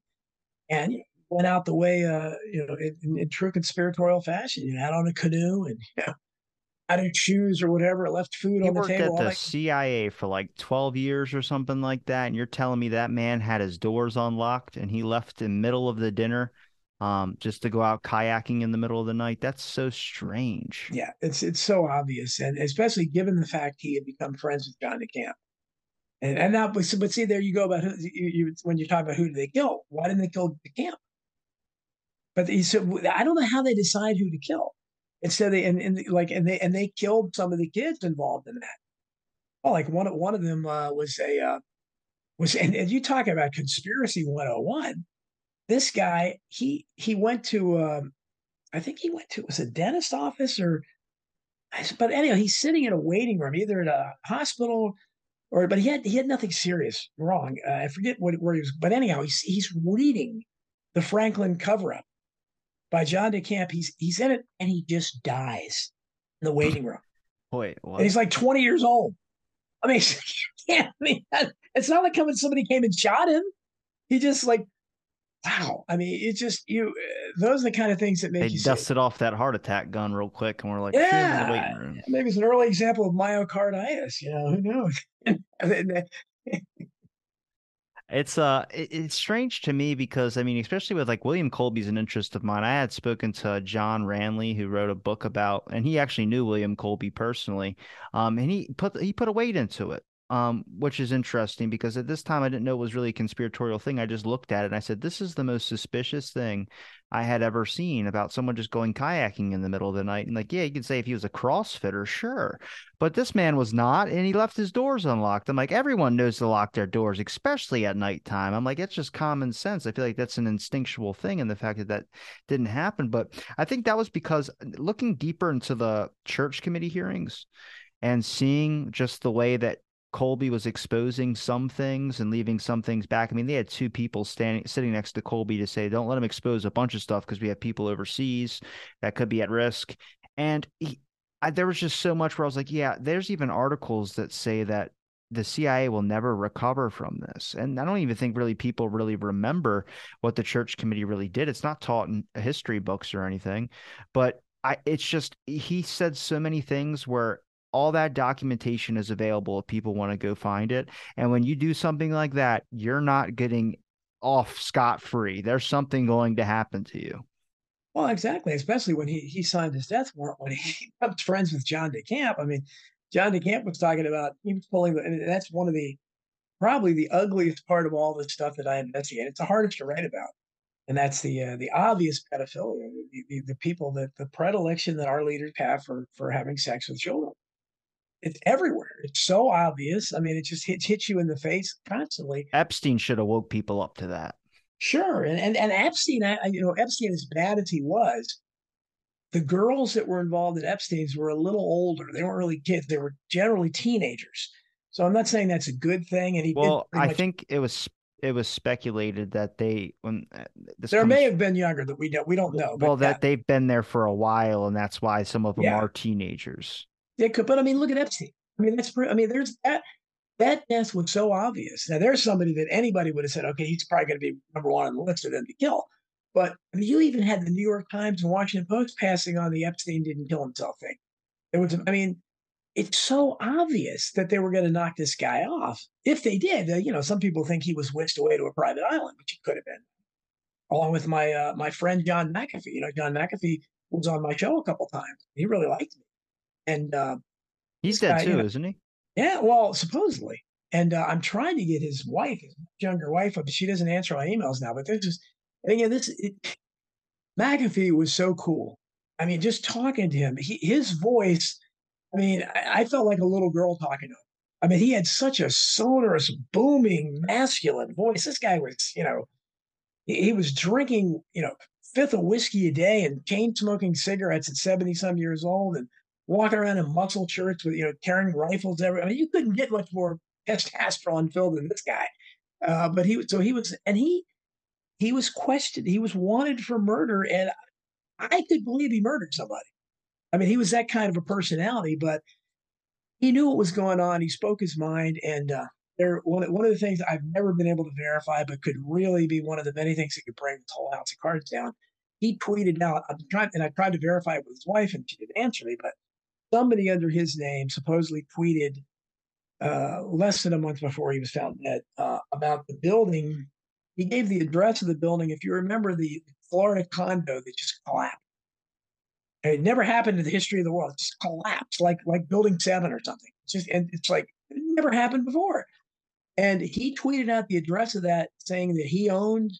And he went out the way, uh, you know, in, in true conspiratorial fashion, you know, out on a canoe and, you know, I didn't choose or whatever, left food he on the table. worked at the CIA for like 12 years or something like that. And you're telling me that man had his doors unlocked and he left in middle of the dinner um, just to go out kayaking in the middle of the night. That's so strange. Yeah, it's it's so obvious. And especially given the fact he had become friends with John DeCamp. And, and now, but, but see, there you go about who, you, you, when you talk about who did they kill? Why didn't they kill DeCamp? But he said, I don't know how they decide who to kill instead they and, and like and they and they killed some of the kids involved in that. Oh, like one of one of them uh, was a uh, was and, and you talk about conspiracy 101. This guy, he he went to um, I think he went to it was a dentist office or but anyhow, he's sitting in a waiting room, either at a hospital or but he had he had nothing serious wrong. Uh, I forget what where he was, but anyhow, he's he's reading the Franklin cover up by John DeCamp. He's he's in it and he just dies in the waiting room. Wait, what? And he's like 20 years old. I mean, yeah, I mean, it's not like coming somebody came and shot him. He just like, wow. I mean, it's just you. Uh, those are the kind of things that make they you dusted say, off that heart attack gun real quick, and we're like, yeah, maybe it's an early example of myocarditis. You know, who knows? It's uh, it, it's strange to me because I mean, especially with like William Colby's an interest of mine. I had spoken to John Ranley, who wrote a book about, and he actually knew William Colby personally. Um, and he put he put a weight into it um, which is interesting because at this time I didn't know it was really a conspiratorial thing. I just looked at it and I said, "This is the most suspicious thing I had ever seen about someone just going kayaking in the middle of the night." And like, yeah, you could say if he was a CrossFitter, sure, but this man was not, and he left his doors unlocked. I'm like, everyone knows to lock their doors, especially at nighttime. I'm like, it's just common sense. I feel like that's an instinctual thing, and the fact that that didn't happen. But I think that was because looking deeper into the church committee hearings and seeing just the way that Colby was exposing some things and leaving some things back. I mean, they had two people standing sitting next to Colby to say, "Don't let him expose a bunch of stuff because we have people overseas that could be at risk." And he, I, there was just so much where I was like, "Yeah, there's even articles that say that the CIA will never recover from this." And I don't even think really people really remember what the church committee really did. It's not taught in history books or anything, but I, it's just he said so many things where all that documentation is available if people want to go find it. And when you do something like that, you're not getting off scot free. There's something going to happen to you. Well, exactly, especially when he he signed his death warrant when he becomes friends with John DeCamp. I mean, John DeCamp was talking about he was pulling and that's one of the probably the ugliest part of all the stuff that I investigate. It's the hardest to write about, and that's the uh, the obvious pedophilia, the, the, the people that the predilection that our leaders have for for having sex with children. It's everywhere. It's so obvious. I mean, it just hits hits you in the face constantly. Epstein should have woke people up to that. Sure, and and, and Epstein, I, you know, Epstein, as bad as he was, the girls that were involved in Epstein's were a little older. They weren't really kids; they were generally teenagers. So I'm not saying that's a good thing. And he well, I much... think it was it was speculated that they when uh, there comes, may have been younger that we don't we don't know. Well, that they've been there for a while, and that's why some of them yeah. are teenagers. They could, but I mean, look at Epstein. I mean, that's I mean, there's that that death was so obvious. Now, there's somebody that anybody would have said, okay, he's probably going to be number one on the list of them to kill. But I mean, you even had the New York Times and Washington Post passing on the Epstein didn't kill himself thing. There was, I mean, it's so obvious that they were going to knock this guy off. If they did, uh, you know, some people think he was whisked away to a private island, which he could have been. Along with my uh, my friend John McAfee. You know, John McAfee was on my show a couple times. He really liked me, and uh, he's dead guy, too, you know, isn't he? Yeah, well, supposedly. And uh, I'm trying to get his wife, his younger wife, but she doesn't answer my emails now. But there's just, again, this it, McAfee was so cool. I mean, just talking to him, he, his voice. I mean, I, I, felt like a little girl talking to him. I mean, he had such a sonorous, booming, masculine voice. This guy was, you know, he, he was drinking, you know, fifth of whiskey a day and chain smoking cigarettes at 70 some years old and walking around in muscle shirts with, you know, carrying rifles everywhere. I mean, you couldn't get much more testosterone filled than this guy. Uh, but he, so he was, and he, he was questioned. He was wanted for murder, and I could believe he murdered somebody. I mean, he was that kind of a personality, but he knew what was going on. He spoke his mind, and uh, there one one of the things I've never been able to verify, but could really be one of the many things that could bring this whole house of cards down. He tweeted out, I'm trying, and I tried to verify it with his wife, and she didn't answer me, but somebody under his name supposedly tweeted uh, less than a month before he was found dead uh, about the building. He gave the address of the building. If you remember the Florida condo that just collapsed, it never happened in the history of the world. It just collapsed, like like Building Seven or something. It's just and it's like it never happened before. And he tweeted out the address of that, saying that he owned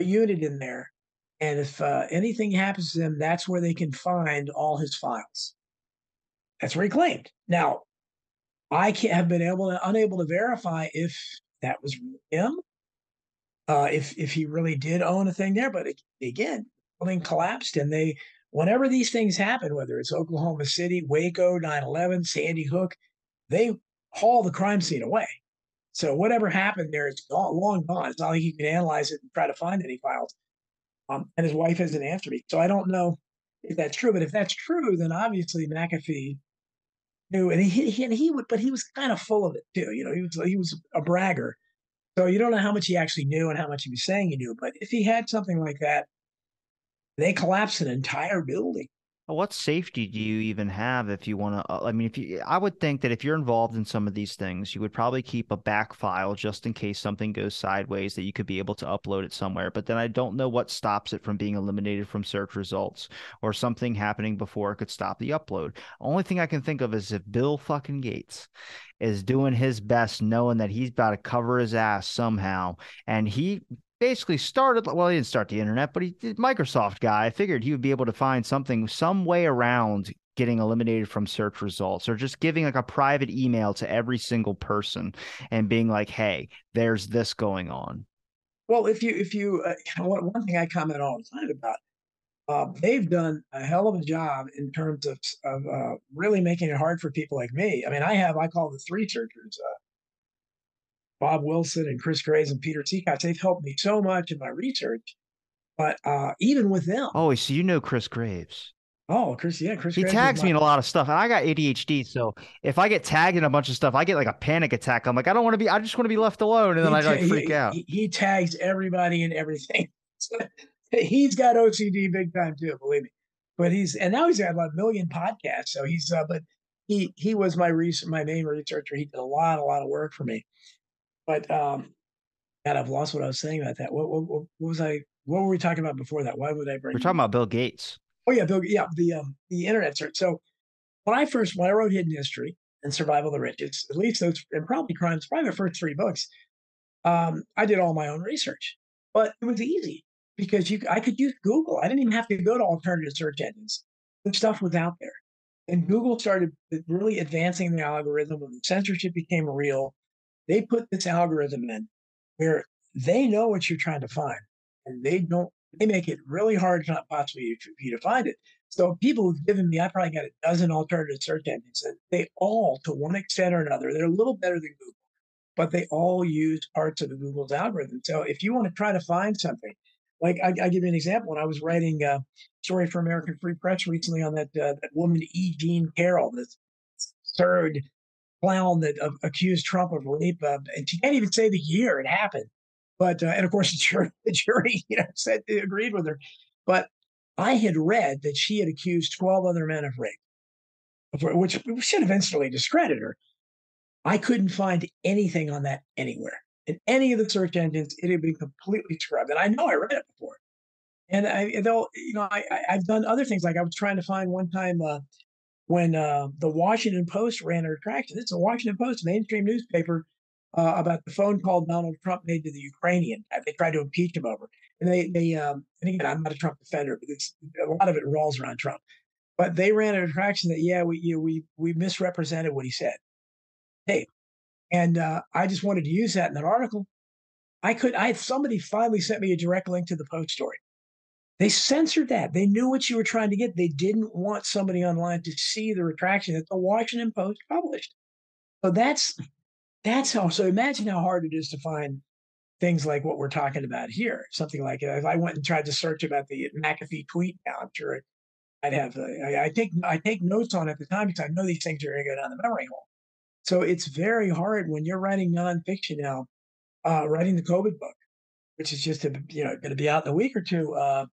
a unit in there, and if uh, anything happens to them, that's where they can find all his files. That's where he claimed. Now, I can't have been able to unable to verify if that was him, uh, if if he really did own a thing there. But it, again, building collapsed, and they whenever these things happen, whether it's Oklahoma City, Waco, 9/11, Sandy Hook, they haul the crime scene away. So whatever happened there, it's gone, long gone. It's not like you can analyze it and try to find any files. Um, and his wife hasn't answered me, so I don't know if that's true. But if that's true, then obviously McAfee knew, and he, he and he would, but he was kind of full of it too. You know, he was he was a bragger, so you don't know how much he actually knew and how much he was saying he knew. But if he had something like that, they collapsed an entire building. What safety do you even have if you want to? Uh, I mean, if you, I would think that if you're involved in some of these things, you would probably keep a back file just in case something goes sideways that you could be able to upload it somewhere. But then I don't know what stops it from being eliminated from search results or something happening before it could stop the upload. Only thing I can think of is if Bill fucking Gates is doing his best, knowing that he's about to cover his ass somehow, and he basically started well he didn't start the internet but he did microsoft guy i figured he would be able to find something some way around getting eliminated from search results or just giving like a private email to every single person and being like hey there's this going on well if you if you uh, one, one thing i comment all the time about uh, they've done a hell of a job in terms of, of uh, really making it hard for people like me. I mean, I have, I call the three searchers, uh, Bob Wilson and Chris Graves and Peter Seacotch, they've helped me so much in my research. But uh, even with them. Oh, so you know Chris Graves. Oh, Chris, yeah, Chris. He Graves tags my... me in a lot of stuff, and I got ADHD, so if I get tagged in a bunch of stuff, I get like a panic attack. I'm like, I don't want to be. I just want to be left alone, and then I like freak he, out. He, he, tags everybody and everything. he's got OCD big time too, believe me. But he's and now he's got like a million podcasts. So he's uh, but he he was my research, my main researcher. He did a lot, a lot of work for me. But um, God, I've lost what I was saying about that. What, what, what was I? what were we talking about before that? Why would I bring? We're talking about Bill Gates. Oh yeah, Bill. Yeah, the um, the internet search. So when I first when I wrote Hidden History and Survival of the Richest, at least those and probably crimes, probably my first three books, um, I did all my own research, but it was easy because you I could use Google. I didn't even have to go to alternative search engines. The stuff was out there, and Google started really advancing the algorithm. When censorship became real, they put this algorithm in where they know what you're trying to find, and they don't. They make it really hard, not possibly for you to find it. So people have given me, I probably got a dozen alternative search engines, and they all, to one extent or another, they're a little better than Google, but they all use parts of the Google's algorithm. So if you want to try to find something, like I, I give you an example. When I was writing a story for American Free Press recently on that uh, that woman E. Jean Carroll, this third clown that uh, accused Trump of rape, uh, and she can't even say the year it happened. But uh, and of course the jury, the jury, you know, said agreed with her. But I had read that she had accused 12 other men of rape, which should have instantly discredited her. I couldn't find anything on that anywhere. In any of the search engines, it had been completely scrubbed. And I know I read it before. And I, though, you know, I, have done other things. Like I was trying to find one time uh, when uh, the Washington Post ran a retraction. It's a Washington Post, mainstream newspaper, uh, about the phone call Donald Trump made to the Ukrainian. They tried to impeach him over. And they, they, um, and again, I'm not a Trump defender, but a lot of it rolls around Trump. But they ran an attraction that, yeah, we, you we, we misrepresented what he said. Hey, and uh, I just wanted to use that in an article. I could, I somebody finally sent me a direct link to the Post story. They censored that. They knew what you were trying to get. They didn't want somebody online to see the retraction that the Washington Post published. So that's that's how. So imagine how hard it is to find things like what we're talking about here. Something like if I went and tried to search about the McAfee tweet now, I'm sure I'd have. I, I take I take notes on it at the time because I know these things are going to go down the memory hole. So it's very hard when you're writing nonfiction now, uh, writing the COVID book, which is just a, you know going to be out in a week or two. Uh,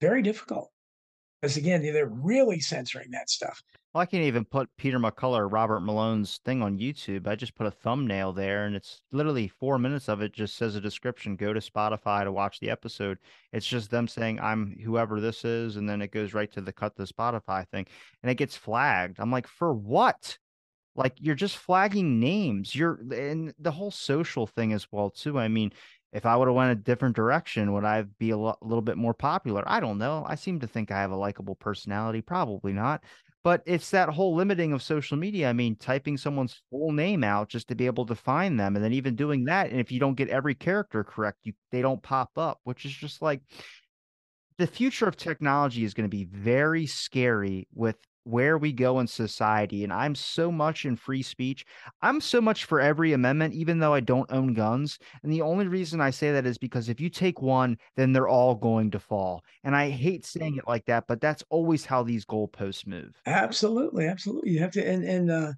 very difficult because again, they're really censoring that stuff. Well, I can't even put Peter McCullough, Robert Malone's thing on YouTube. I just put a thumbnail there, and it's literally four minutes of it. Just says a description. Go to Spotify to watch the episode. It's just them saying I'm whoever this is, and then it goes right to the cut the Spotify thing, and it gets flagged. I'm like, for what? Like you're just flagging names. You're and the whole social thing as well too. I mean, if I would have went a different direction, would I be a, lo- little bit more popular? I don't know. I seem to think I have a likable personality. Probably not. But it's that whole limiting of social media. I mean, typing someone's full name out just to be able to find them, and then even doing that, and if you don't get every character correct, you they don't pop up, which is just like the future of technology is going to be very scary with where we go in society. And I'm so much in free speech. I'm so much for every amendment, even though I don't own guns. And the only reason I say that is because if you take one, then they're all going to fall. And I hate saying it like that, but that's always how these goalposts move. Absolutely. Absolutely. You have to, and, and, uh,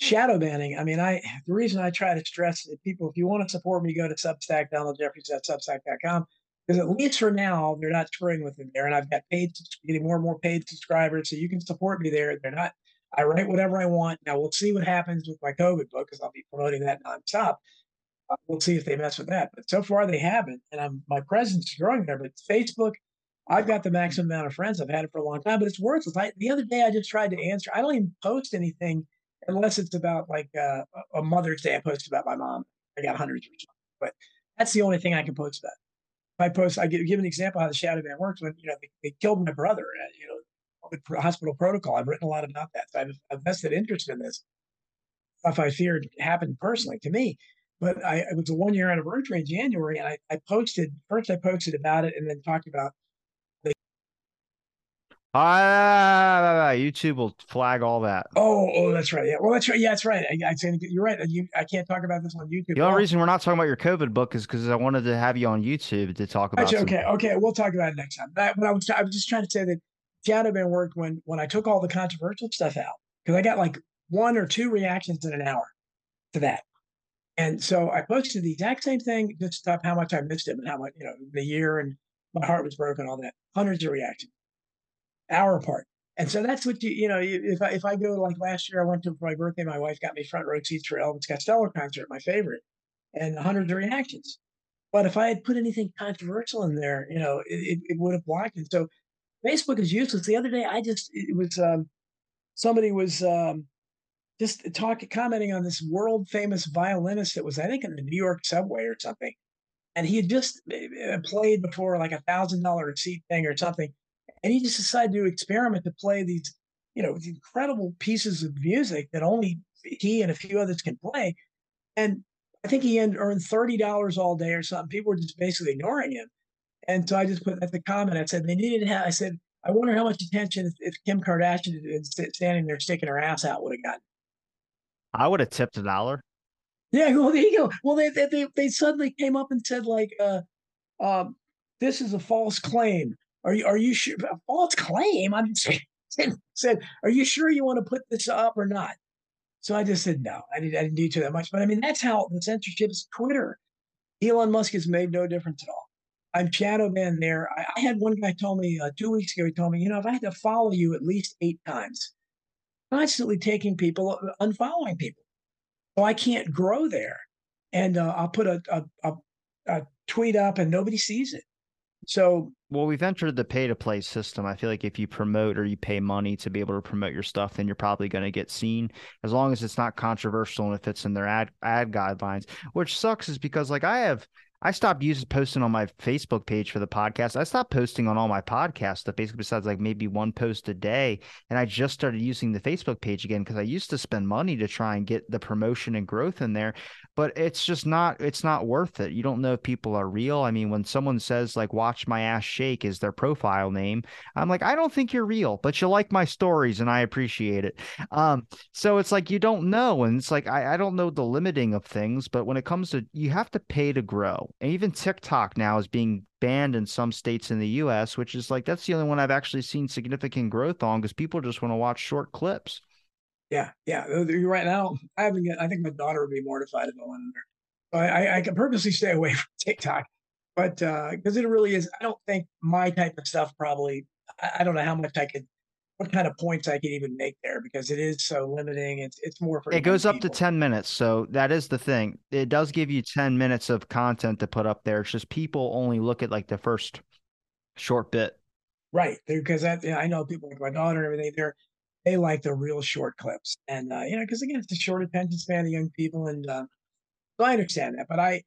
shadow banning. I mean, I the reason I try to stress that people, if you want to support me, go to Substack, donaldjeffries.substack.com because at least for now they're not touring with it there and i've got paid getting more and more paid subscribers so you can support me there. They're not i write whatever i want. Now we'll see what happens with my covid book because i'll be promoting that nonstop. Uh, we'll see if they mess with that but so far they haven't and I'm, my presence is growing there but facebook i've got the maximum amount of friends. I've had it for a long time but it's worthless. I, the other day i just tried to answer i don't even post anything unless it's about like uh, a mother's day i post about my mom. I got hundreds of but that's the only thing i can post about I post, I give, give an example how the shadow ban works. When you know they, they killed my brother, uh, you know, hospital protocol. I've written a lot about that. So I've a vested interest in this stuff. I feared happened personally to me, but I it was a one year anniversary in January, and I, I posted first. I posted about it, and then talked about Ah, YouTube will flag all that. Oh, oh, that's right. Yeah, well, that's right. Yeah, that's right. I, I saying you're right. You, I can't talk about this on YouTube. The only reason we're not talking about your COVID book is because I wanted to have you on YouTube to talk about. Actually, okay, okay, we'll talk about it next time. That, but I was, I was just trying to say that Shadowban worked when when I took all the controversial stuff out because I got like one or two reactions in an hour to that. And so I posted the exact same thing, just stuff how much I missed it and how much, you know, the year and my heart was broken, all that. Hundreds of reactions hour apart. And so that's what you, you know, if I, if I go like last year, I went to my birthday, my wife got me front row seats for Elvis Costello concert, my favorite, and hundreds of reactions. But if I had put anything controversial in there, you know, it, it, would have blocked it. So Facebook is useless. The other day, I just it was um, somebody was um, just talking commenting on this world famous violinist that was I think in the New York subway or something, and he had just uh, played before like a thousand dollar seat thing or something, and he just decided to experiment to play these you know these incredible pieces of music that only he and a few others can play, and I think he earned thirty dollars all day or something. People were just basically ignoring him, and so I just put at the comment. I said they needed to have. I said I wonder how much attention if Kim Kardashian had standing there sticking her ass out would have gotten. I would have tipped a dollar. Yeah, well, there you go. Well, they they they suddenly came up and said like, uh, um, "This is a false claim." Are you are you sure? False claim? I'm said, "Are you sure you want to put this up or not?" So I just said no. I didn't I didn't do too that much. But I mean, that's how the censorship is. Twitter. Elon Musk has made no difference at all. I'm shadow banned there. I, I, had one guy told me uh, two weeks ago. He told me, you know, if I had to follow you at least eight times, constantly taking people, uh, unfollowing people, so I can't grow there. And uh, I'll put a, a, a, a tweet up, and nobody sees it. So, well, we've entered the pay to play system. I feel like if you promote or you pay money to be able to promote your stuff, then you're probably going to get seen as long as it's not controversial and it fits in their ad ad guidelines. Which sucks is because like I have I stopped using posting on my Facebook page for the podcast. I stopped posting on all my podcasts stuff, basically besides like maybe one post a day. And I just started using the Facebook page again because I used to spend money to try and get the promotion and growth in there. But it's just not it's not worth it. You don't know if people are real. I mean, when someone says like watch my ass shake is their profile name, I'm like, I don't think you're real, but you like my stories and I appreciate it. Um, so it's like you don't know. And it's like I, I don't know the limiting of things, but when it comes to you have to pay to grow and even TikTok now is being banned in some states in the US, which is like that's the only one I've actually seen significant growth on because people just want to watch short clips. Yeah, yeah. Right now. I haven't. I think my daughter would be mortified if I went in there. So I, I can purposely stay away from TikTok, but because uh, it really is. I don't think my type of stuff probably. I, I don't know how much I could what kind of points I could even make there because it is so limiting. It's it's more for it goes up to ten minutes, so that is the thing. It does give you ten minutes of content to put up there. It's just people only look at like the first short bit, right? Because that I know people like my daughter and everything. They're they like the real short clips, and uh, you know, because again, it's a short attention span of young people, and uh, so I understand that. But I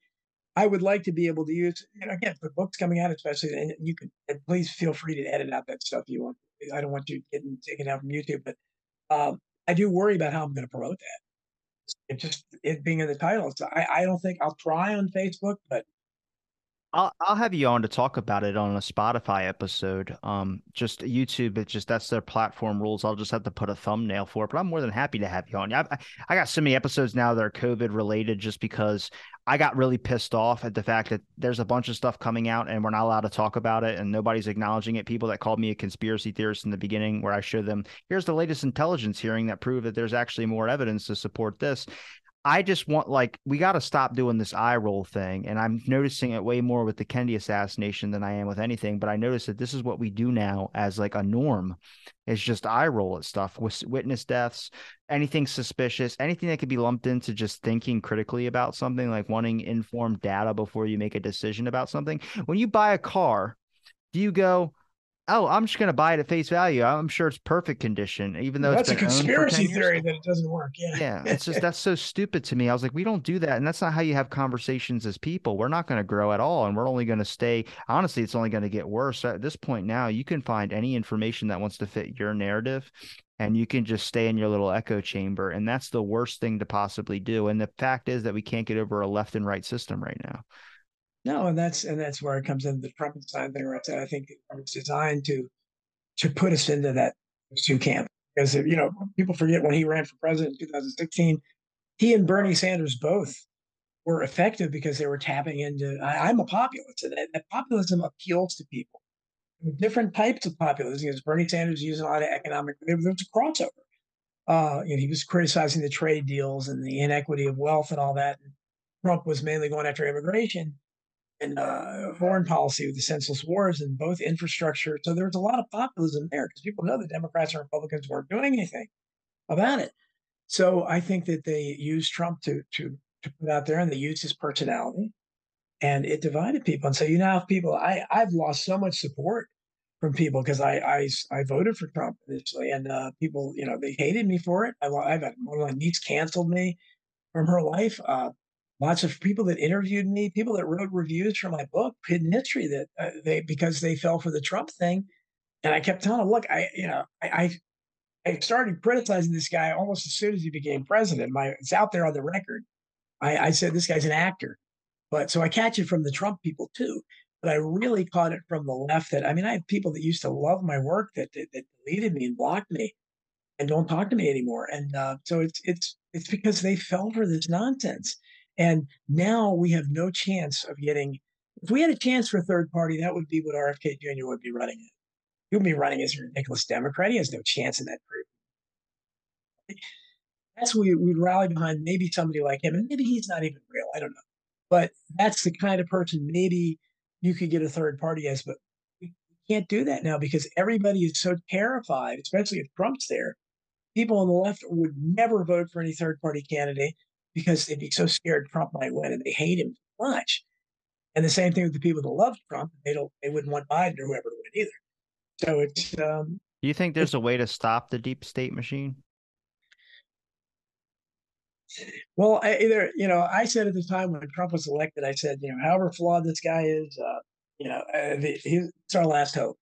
I would like to be able to use, you know, again, the books coming out, especially, and you can please feel free to edit out that stuff you want I don't want you getting taken out from YouTube, but um, I do worry about how I'm going to promote that. It just it being in the title. So I, I don't think I'll try on Facebook, but I'll I'll have you on to talk about it on a Spotify episode. Um, just YouTube, it's just that's their platform rules. I'll just have to put a thumbnail for it, but I'm more than happy to have you on. I I got so many episodes now that are COVID related, just because I got really pissed off at the fact that there's a bunch of stuff coming out and we're not allowed to talk about it and nobody's acknowledging it. People that called me a conspiracy theorist in the beginning, where I showed them, here's the latest intelligence hearing that proved that there's actually more evidence to support this. I just want like we got to stop doing this eye roll thing, and I'm noticing it way more with the Kennedy assassination than I am with anything. But I notice that this is what we do now as like a norm. It's just eye roll at stuff with witness deaths, anything suspicious, anything that could be lumped into just thinking critically about something, like wanting informed data before you make a decision about something. When you buy a car, do you go, oh, I'm just going to buy it at face value. I'm sure it's perfect condition, even though that's a conspiracy theory that it doesn't work. Yeah. Yeah. It's just, that's so stupid to me. I was like, we don't do that. And that's not how you have conversations as people. We're not going to grow at all. And we're only going to stay, honestly, it's only going to get worse. At this point now, you can find any information that wants to fit your narrative and you can just stay in your little echo chamber. And that's the worst thing to possibly do. And the fact is that we can't get over a left and right system right now. No, and that's and that's where it comes into the Trumpenstein thing, I think it's designed to to put us into that two camp. Because you know, people forget when he ran for president in 2016, he and Bernie Sanders both were effective because they were tapping into. I, am a populist, and that, that, populism appeals to people. Different types of populism. Because Bernie Sanders using a lot of economic. There was a crossover. Uh, you know, he was criticizing the trade deals and the inequity of wealth and all that. And Trump was mainly going after immigration and uh, foreign policy with the senseless wars and both infrastructure. So there was a lot of populism there because people know the Democrats and Republicans weren't doing anything about it. So I think that they used Trump to to to put out there, and they used his personality and it divided people. And so you now have people. I I've lost so much support from people because I, I I voted for Trump initially, and uh, people you know they hated me for it. I, I've had one of my niece canceled me from her life. Uh, lots of people that interviewed me, people that wrote reviews for my book, Hidden History, that uh, they because they fell for the Trump thing, and I kept telling them, look, I you know I, I I started criticizing this guy almost as soon as he became president. My it's out there on the record. I, I said this guy's an actor, but so I catch it from the Trump people too. But I really caught it from the left. That I mean, I have people that used to love my work that that, that deleted me and blocked me, and don't talk to me anymore. And uh, so it's it's it's because they fell for this nonsense. And now we have no chance of getting. If we had a chance for a third party, that would be what RFK Jr. would be running. It. He would be running as a ridiculous Democrat. He has no chance in that group. That's what we, would rally behind. Maybe somebody like him, and maybe he's not even real. I don't know. But that's the kind of person maybe you could get a third party as. But we can't do that now because everybody is so terrified, especially if Trump's there. People on the left would never vote for any third party candidate because they'd be so scared Trump might win and they hate him so much. And the same thing with the people that love Trump, they don't they wouldn't want Biden or whoever to win either. So it's um Do you think there's a way to stop the deep state machine? Well, I, either you know, I said at the time when Trump was elected, I said, you know, however flawed this guy is, uh, you know, uh, the, he's our last hope.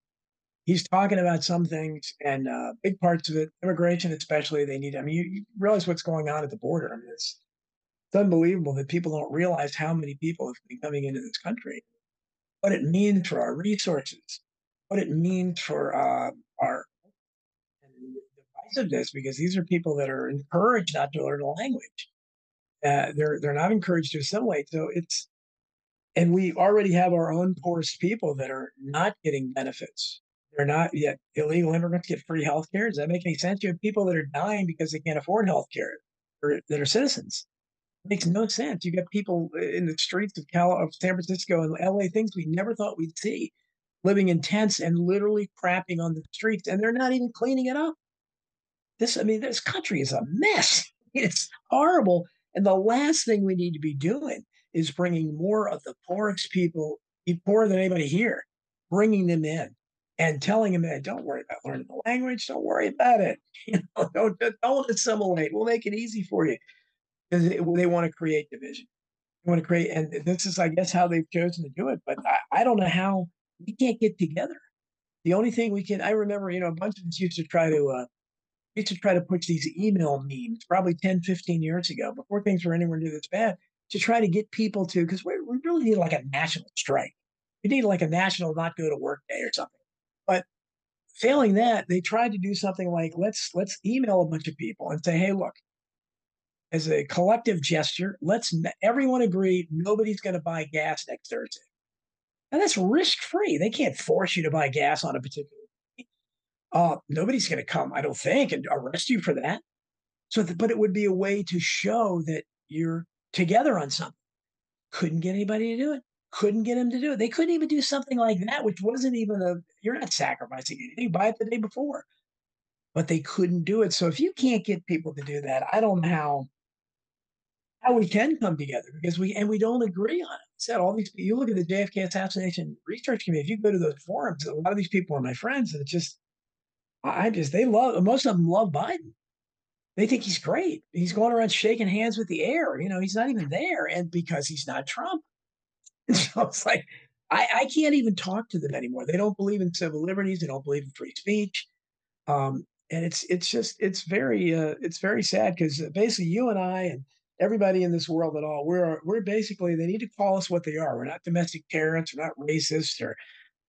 He's talking about some things and uh, big parts of it, immigration especially. They need. I mean, you, you realize what's going on at the border. I mean, it's it's unbelievable that people don't realize how many people have been coming into this country, what it means for our resources, what it means for uh, our divisiveness, because these are people that are encouraged not to learn a language. Uh, they're they're not encouraged to assimilate. So it's, and we already have our own poorest people that are not getting benefits. They're not yet illegal immigrants get free health care. Does that make any sense? You have people that are dying because they can't afford health care or that are citizens makes no sense. You got people uh, in the streets of Cal of San Francisco and LA, things we never thought we'd see, living in tents and literally crapping on the streets, and they're not even cleaning it up. This, I mean, this country is a mess. It's horrible. And the last thing we need to be doing is bringing more of the poorest people, poorer than anybody here, bringing them in and telling them that don't worry about learning the language, don't worry about it. You know, don't, don't assimilate. We'll make it easy for you because they want to create division. They want to create, and this is, I guess, how they've chosen to do it. But I, I don't know how we can't get together. The only thing we can, I remember, you know, a bunch of us used to try to, uh, used to try to push these email memes probably 10, 15 years ago before things were anywhere near this bad to try to get people to, because we really need like a national strike. We need like a national not go to work day or something. But failing that, they tried to do something like let's let's email a bunch of people and say, hey, look, as a collective gesture, let's everyone agree nobody's going to buy gas next Thursday. And that's risk free. They can't force you to buy gas on a particular day. Uh, nobody's going to come, I don't think, and arrest you for that. So, but it would be a way to show that you're together on something. Couldn't get anybody to do it. Couldn't get them to do it. They couldn't even do something like that, which wasn't even a. You're not sacrificing anything. Buy it the day before, but they couldn't do it. So if you can't get people to do that, I don't know how how we can come together because we and we don't agree on it. Said all these you look at the JFK assassination research committee. If you go to those forums, a lot of these people are my friends, it's just I just they love most of them love Biden. They think he's great. He's going around shaking hands with the air. You know, he's not even there, and because he's not Trump. And so it's like I, I can't even talk to them anymore. They don't believe in civil liberties. They don't believe in free speech. Um, and it's it's just it's very uh, it's very sad because basically you and I and everybody in this world at all. We're we're basically they need to call us what they are. We're not domestic terrorists. We're not racist or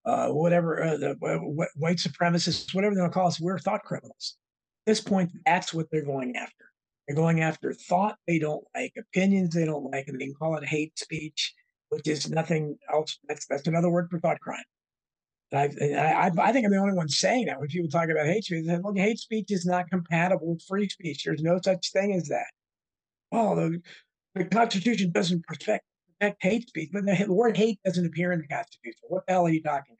uh, whatever uh, the uh, white supremacists, whatever they want to call us. We're thought criminals. At this point, that's what they're going after. They're going after thought they don't like, opinions they don't like, and they can call it hate speech, which is nothing else. That's that's another word for thought crime. I, I, I think I'm the only one saying that when people talk about hate speech. They say, Look, hate speech is not compatible with free speech. There's no such thing as that oh, the, the Constitution doesn't protect protect hate speech, but the word hate doesn't appear in the Constitution. What the hell are you talking about?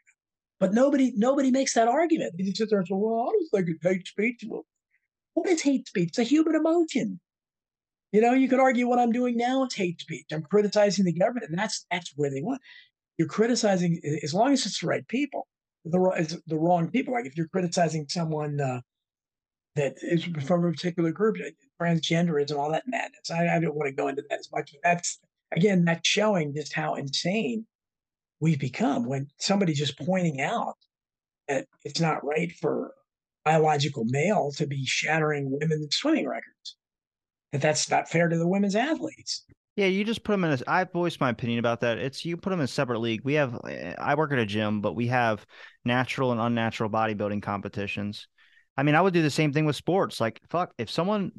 But nobody nobody makes that argument. They just sit there and say, "Well, I don't think it's hate speech." Well, what is hate speech? It's a human emotion. You know, you could argue what I'm doing now is hate speech. I'm criticizing the government, and that's that's where they want. You're criticizing as long as it's the right people, the the wrong people. Like if you're criticizing someone uh, that is from a particular group, transgenderism, all that madness. I, I don't want to go into that as much, that's again that's showing just how insane we've become when somebody's just pointing out that it's not right for biological male to be shattering women's swimming records. That that's not fair to the women's athletes. Yeah, you just put them in a. I've voiced my opinion about that. It's you put them in a separate league. We have. Eh, I work at a gym, but we have natural and unnatural bodybuilding competitions. I mean, I would do the same thing with sports. Like, fuck, if someone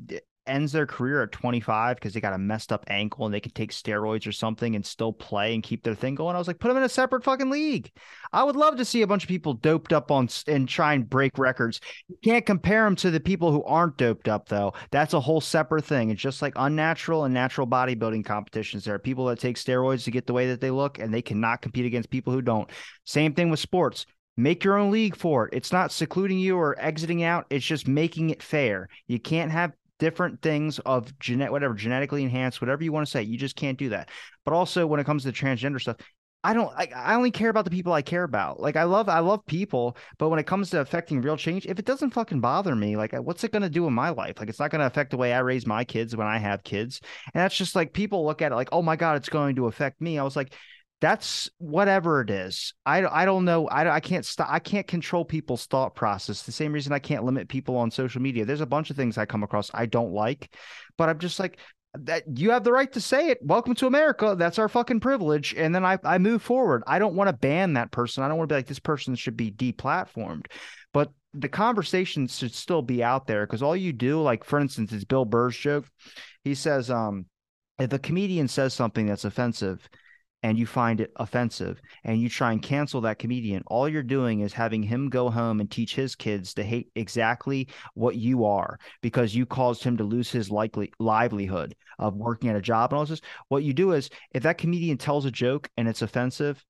ends their career at 25 because they got a messed up ankle and they can take steroids or something and still play and keep their thing going. I was like, put them in a separate fucking league. I would love to see a bunch of people doped up on and try and break records. You can't compare them to the people who aren't doped up though. That's a whole separate thing. It's just like unnatural and natural bodybuilding competitions. There are people that take steroids to get the way that they look and they cannot compete against people who don't. Same thing with sports make your own league for it. It's not secluding you or exiting out. It's just making it fair. You can't have different things of genet whatever genetically enhanced whatever you want to say you just can't do that but also when it comes to transgender stuff I don't I, I only care about the people I care about. Like I love I love people, but when it comes to affecting real change, if it doesn't fucking bother me, like what's it going to do in my life? Like it's not going to affect the way I raise my kids when I have kids. And that's just like people look at it like, "Oh my god, it's going to affect me." I was like, that's whatever it is. I, I don't know. I, I can't stop. I can't control people's thought process. The same reason I can't limit people on social media. There's a bunch of things I come across I don't like, but I'm just like that. You have the right to say it. Welcome to America. That's our fucking privilege. And then I, I move forward. I don't want to ban that person. I don't want to be like this person should be deplatformed, but the conversation should still be out there because all you do, like for instance, it's Bill Burr's joke. He says, um, if a comedian says something that's offensive and you find it offensive and you try and cancel that comedian, all you're doing is having him go home and teach his kids to hate exactly what you are because you caused him to lose his likely livelihood of working at a job and all this. What you do is if that comedian tells a joke and it's offensive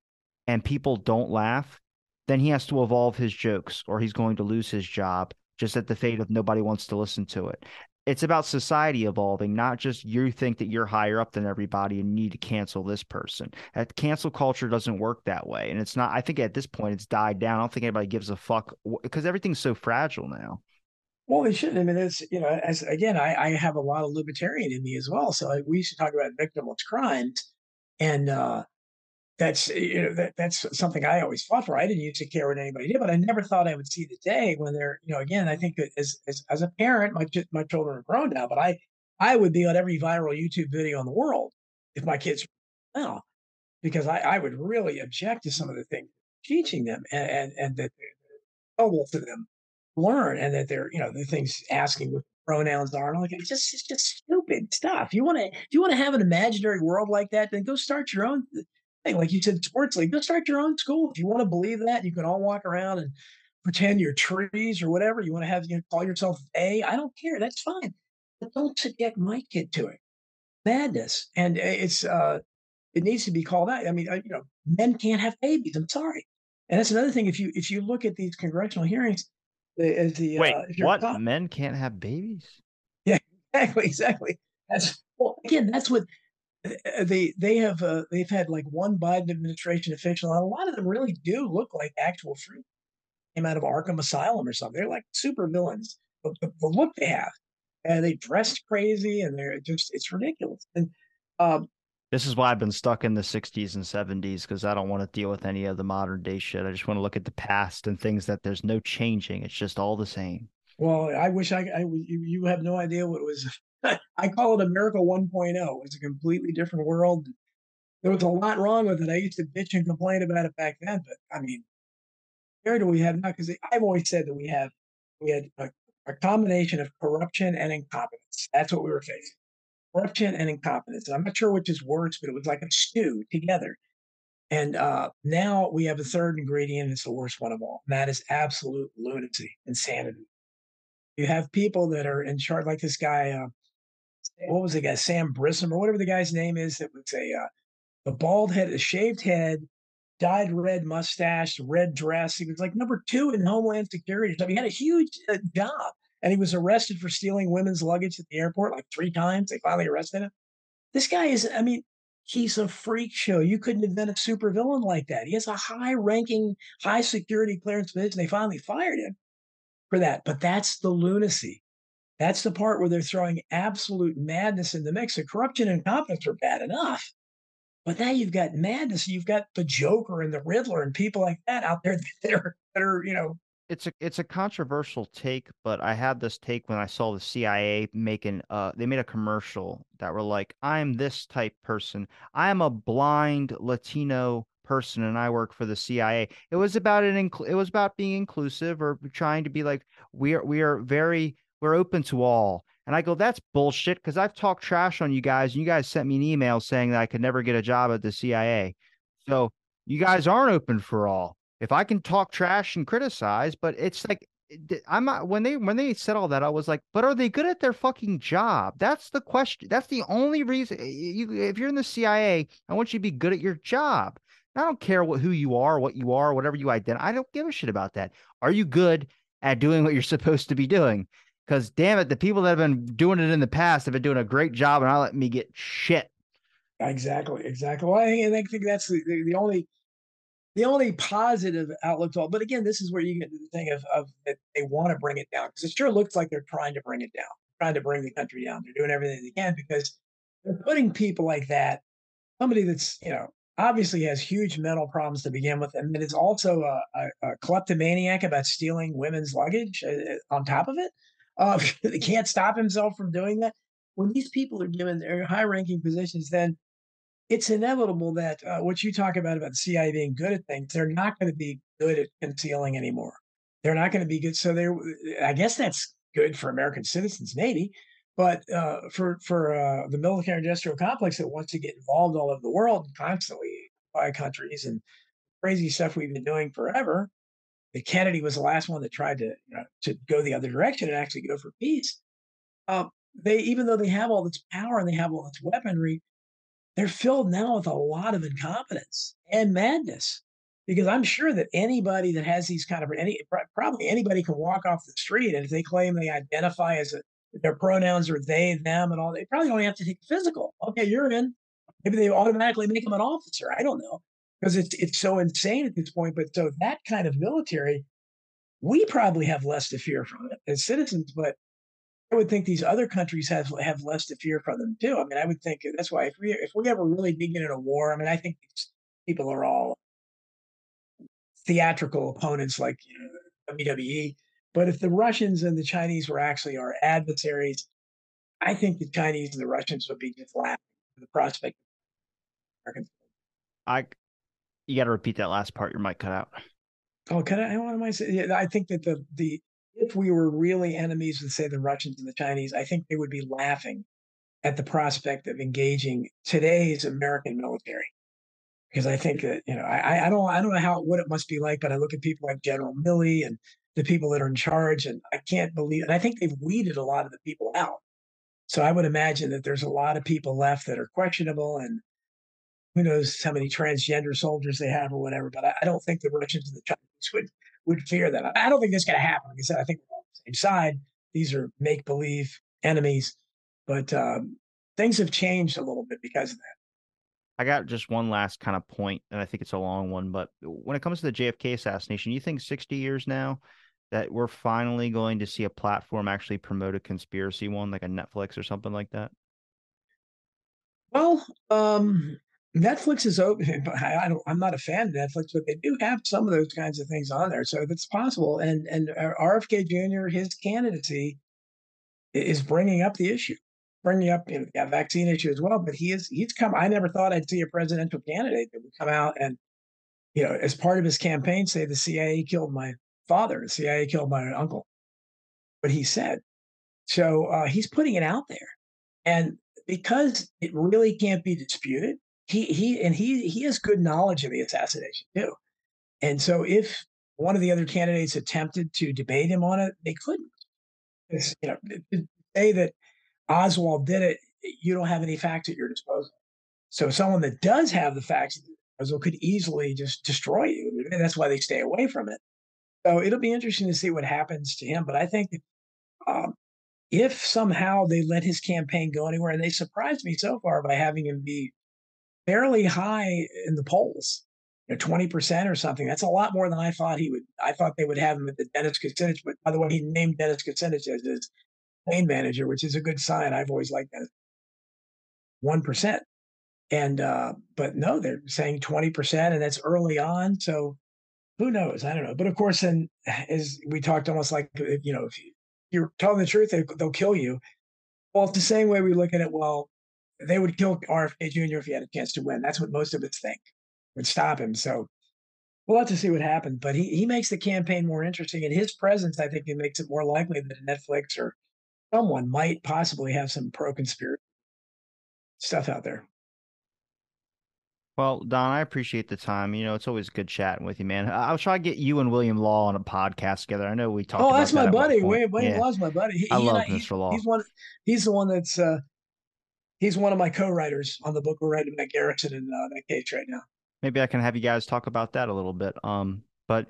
and people don't laugh, then he has to evolve his jokes or he's going to lose his job just at the fate of nobody wants to listen to it it's about society evolving, not just you think that you're higher up than everybody and need to cancel this person. That cancel culture doesn't work that way. And it's not, I think at this point it's died down. I don't think anybody gives a fuck because everything's so fragile now. Well, it shouldn't. I mean, it's, you know, as again, I, I have a lot of libertarian in me as well. So we used to talk about victimless crimes. And, uh, that's eh, you know that, that's something I always fought for. I didn't used to care what anybody did, but I never thought I would see the day when they're you know again. I think that as as, as a parent, my my children are grown now, but I I would be on every viral YouTube video in the world if my kids now because I, I would really object to some of the things teaching them and and, and that available to them learn and that they're you know the things asking what pronouns are and like it's just it's just stupid stuff. You want to you want to have an imaginary world like that, then go start your own like you said, sports league, go start your own school. If you want to believe that, you can all walk around and pretend you're trees or whatever. You want to have, you know, call yourself A. I don't care. That's fine. But don't subject my kid to it. Madness. And it's, uh, it needs to be called out. I mean, you know, men can't have babies. I'm sorry. And that's another thing. If you, if you look at these congressional hearings, as the, wait, uh, what? Talking, men can't have babies? Yeah, exactly. Exactly. That's, well, again, that's what uh, they they have uh, they've had like one Biden administration official, and a lot of them really do look like actual fruit came out of Arkham Asylum or something. They're like super villains, but the, the look they have, and they dressed crazy, and they're just it's ridiculous. And um, this is why I've been stuck in the 60s and 70s because I don't want to deal with any of the modern day shit. I just want to look at the past and things that there's no changing. It's just all the same. Well, I wish I, I you, you have no idea what was I call it America 1.0. It's a completely different world. There was a lot wrong with it. I used to bitch and complain about it back then, but I mean, where do we have now? Because I've always said that we have we had a, a, combination of corruption and incompetence. That's what we were facing: corruption and incompetence. And I'm not sure which is worse, but it was like a stew together. And uh, now we have a third ingredient. It's the worst one of all. And that is absolute lunacy, insanity. You have people that are in charge, like this guy. Uh, what was the guy, Sam Brisson or whatever the guy's name is that was a uh, the bald head, a shaved head, dyed red mustache, red dress. He was like number two in Homeland Security. He had a huge uh, job. and he was arrested for stealing women's luggage at the airport like three times. They finally arrested him. This guy is, I mean, he's a freak show. You couldn't invent a supervillain like that. He has a high ranking, high security clearance position. They finally fired him for that. But that's the lunacy. That's the part where they're throwing absolute madness in the mix. The corruption and incompetence are bad enough. But now you've got madness. You've got the Joker and the Riddler and people like that out there that are, that are you know, it's a it's a controversial take, but I had this take when I saw the CIA making uh they made a commercial that were like, I'm this type person. I am a blind Latino person and I work for the CIA. It was about an it was about being inclusive or trying to be like we are we are very we're open to all. And I go, that's bullshit because I've talked trash on you guys and you guys sent me an email saying that I could never get a job at the CIA. So you guys aren't open for all if I can talk trash and criticize, but it's like I'm not when they when they said all that, I was like, but are they good at their fucking job? That's the question. That's the only reason. You, if you're in the CIA, I want you to be good at your job. I don't care what who you are, what you are, whatever you identify. I don't give a shit about that. Are you good at doing what you're supposed to be doing? Because damn it, the people that have been doing it in the past have been doing a great job, and I let me get shit. Exactly, exactly. Well, I think that's the, the only the only positive outlook to all, but again, this is where you get to the thing of, of that they want to bring it down because it sure looks like they're trying to bring it down, trying to bring the country down. They're doing everything they can because they're putting people like that, somebody that's you know obviously has huge mental problems to begin with, and then is also a, a, a kleptomaniac about stealing women's luggage uh, uh on top of it. Uh, they can't stop himself from doing that. When these people are given their high-ranking positions, then it's inevitable that uh, what you talk about about the CIA being good at things, they're not going to be good at concealing anymore. They're not going to be good. So they're, I guess that's good for American citizens, maybe, but uh, for for uh, the military industrial complex that wants to get involved all over the world constantly by countries and crazy stuff we've been doing forever. The Kennedy was the last one that tried to you know, to go the other direction and actually go for peace. Um, they even though they have all this power and they have all this weaponry, they're filled now with a lot of incompetence and madness because I'm sure that anybody that has these kind of any probably anybody can walk off the street and if they claim they identify as a, their pronouns are they, them, and all, they probably only have to take physical. Okay, you're in. Maybe they automatically make them an officer. I don't know because it's it's so insane at this point. But so that kind of military, we probably have less to fear from it as citizens. But I would think these other countries have have less to fear from them too. I mean, I would think that's why if we if we ever really did get in a war, I mean, I think people are all theatrical opponents like you know, WWE. But if the Russians and the Chinese were actually our adversaries, I think the Chinese and the Russians would be just laughing at the prospect. I, you got to repeat that last part. Your mic cut out. Oh, can I? What am I saying? Yeah, I think that the the if we were really enemies with, say, the Russians and the Chinese, I think they would be laughing at the prospect of engaging today's American military. Because I think that you know, I, I don't I don't know how what it must be like, but I look at people like General Milley and the people that are in charge, and I can't believe. And I think they've weeded a lot of the people out. So I would imagine that there's a lot of people left that are questionable, and who knows how many transgender soldiers they have or whatever. But I, I don't think the Russians and the Chinese would would fear that. I don't think that's going to happen. Like I said, I think we're on the same side. These are make believe enemies, but um, things have changed a little bit because of that. I got just one last kind of point, and I think it's a long one. But when it comes to the JFK assassination, you think 60 years now that we're finally going to see a platform actually promote a conspiracy one, like a Netflix or something like that? Well, um, Netflix is open. I I'm not a fan of Netflix, but they do have some of those kinds of things on there, so if it's possible. And and uh, RFK Jr. his candidacy is bringing up the issue, bringing up you know, the vaccine issue as well. But he is he's come. I never thought I'd see a presidential candidate that would come out and you know as part of his campaign say the CIA killed my father, the CIA killed my uncle. But he said so. Uh, he's putting it out there, and because it really can't be disputed he he and he he has good knowledge of the assassination too. And so if one of the other candidates attempted to debate him on it, they couldn't. It's, you know, say that Oswald did it, you don't have any facts at your disposal. So someone that does have the facts Oswald could easily just destroy you. And that's why they stay away from it. So it'll be interesting to see what happens to him. But I think um, if somehow they let his campaign go anywhere, and they surprised me so far by having him be fairly high in the polls, you know, 20% or something. That's a lot more than I thought he would. I thought they would have him at the Dennis Kucinich, but by the way, he named Dennis Kucinich as his main manager, which is a good sign. I've always liked that. 1%. And, uh, but no, they're saying 20%, and that's early on. So who knows? I don't know. But of course, then as we talked almost like, you know, if you're telling the truth, they, they'll kill you. Well, it's the same way we look at it. Well, they would kill RFK Jr. if he had a chance to win. That's what most of us think would stop him. So we'll have to see what happens. But he, he makes the campaign more interesting. And his presence, I think, it makes it more likely that Netflix or someone might possibly have some pro conspiracy stuff out there. Well, Don, I appreciate the time. You know, it's always good chatting with you, man. I'll try to get you and William Law on a podcast together. I know we talked. Oh, that's that my buddy. William, William yeah. Law's my buddy. He, I love I, Mr. Law. He's one. He's the one that's. Uh, he's one of my co-writers on the book we're writing about Garrison and uh, that case right now. Maybe I can have you guys talk about that a little bit. Um, but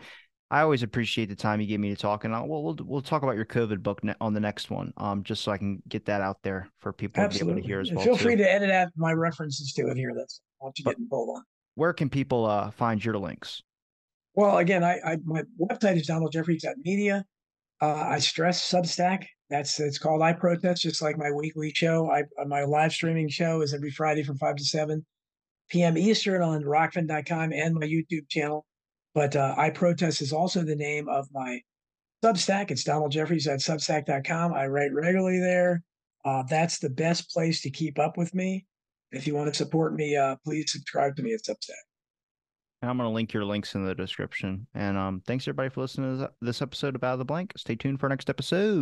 I always appreciate the time you give me to talk, and I'll, we'll we'll, we'll talk about your COVID book ne- on the next one. Um, just so I can get that out there for people Absolutely. to be able to hear as well. Feel too. free to edit out my references to it here. That's what you get involved on where can people uh, find your links? Well, again, I, I my website is donaldjeffries.media. Uh, I stress Substack. That's it's called I Protest, just like my weekly show. I uh, my live streaming show is every Friday from five to seven p.m. Eastern on Rokfin.com and my YouTube channel. But uh, I Protest is also the name of my Substack. It's Donald Jeffries at Substack.com. I write regularly there. Uh, that's the best place to keep up with me. If you want to support me, uh, please subscribe to me at Substack. I'm going to link your links in the description. And um, thanks everybody for listening to this episode of Out of the Blank. Stay tuned for next episode.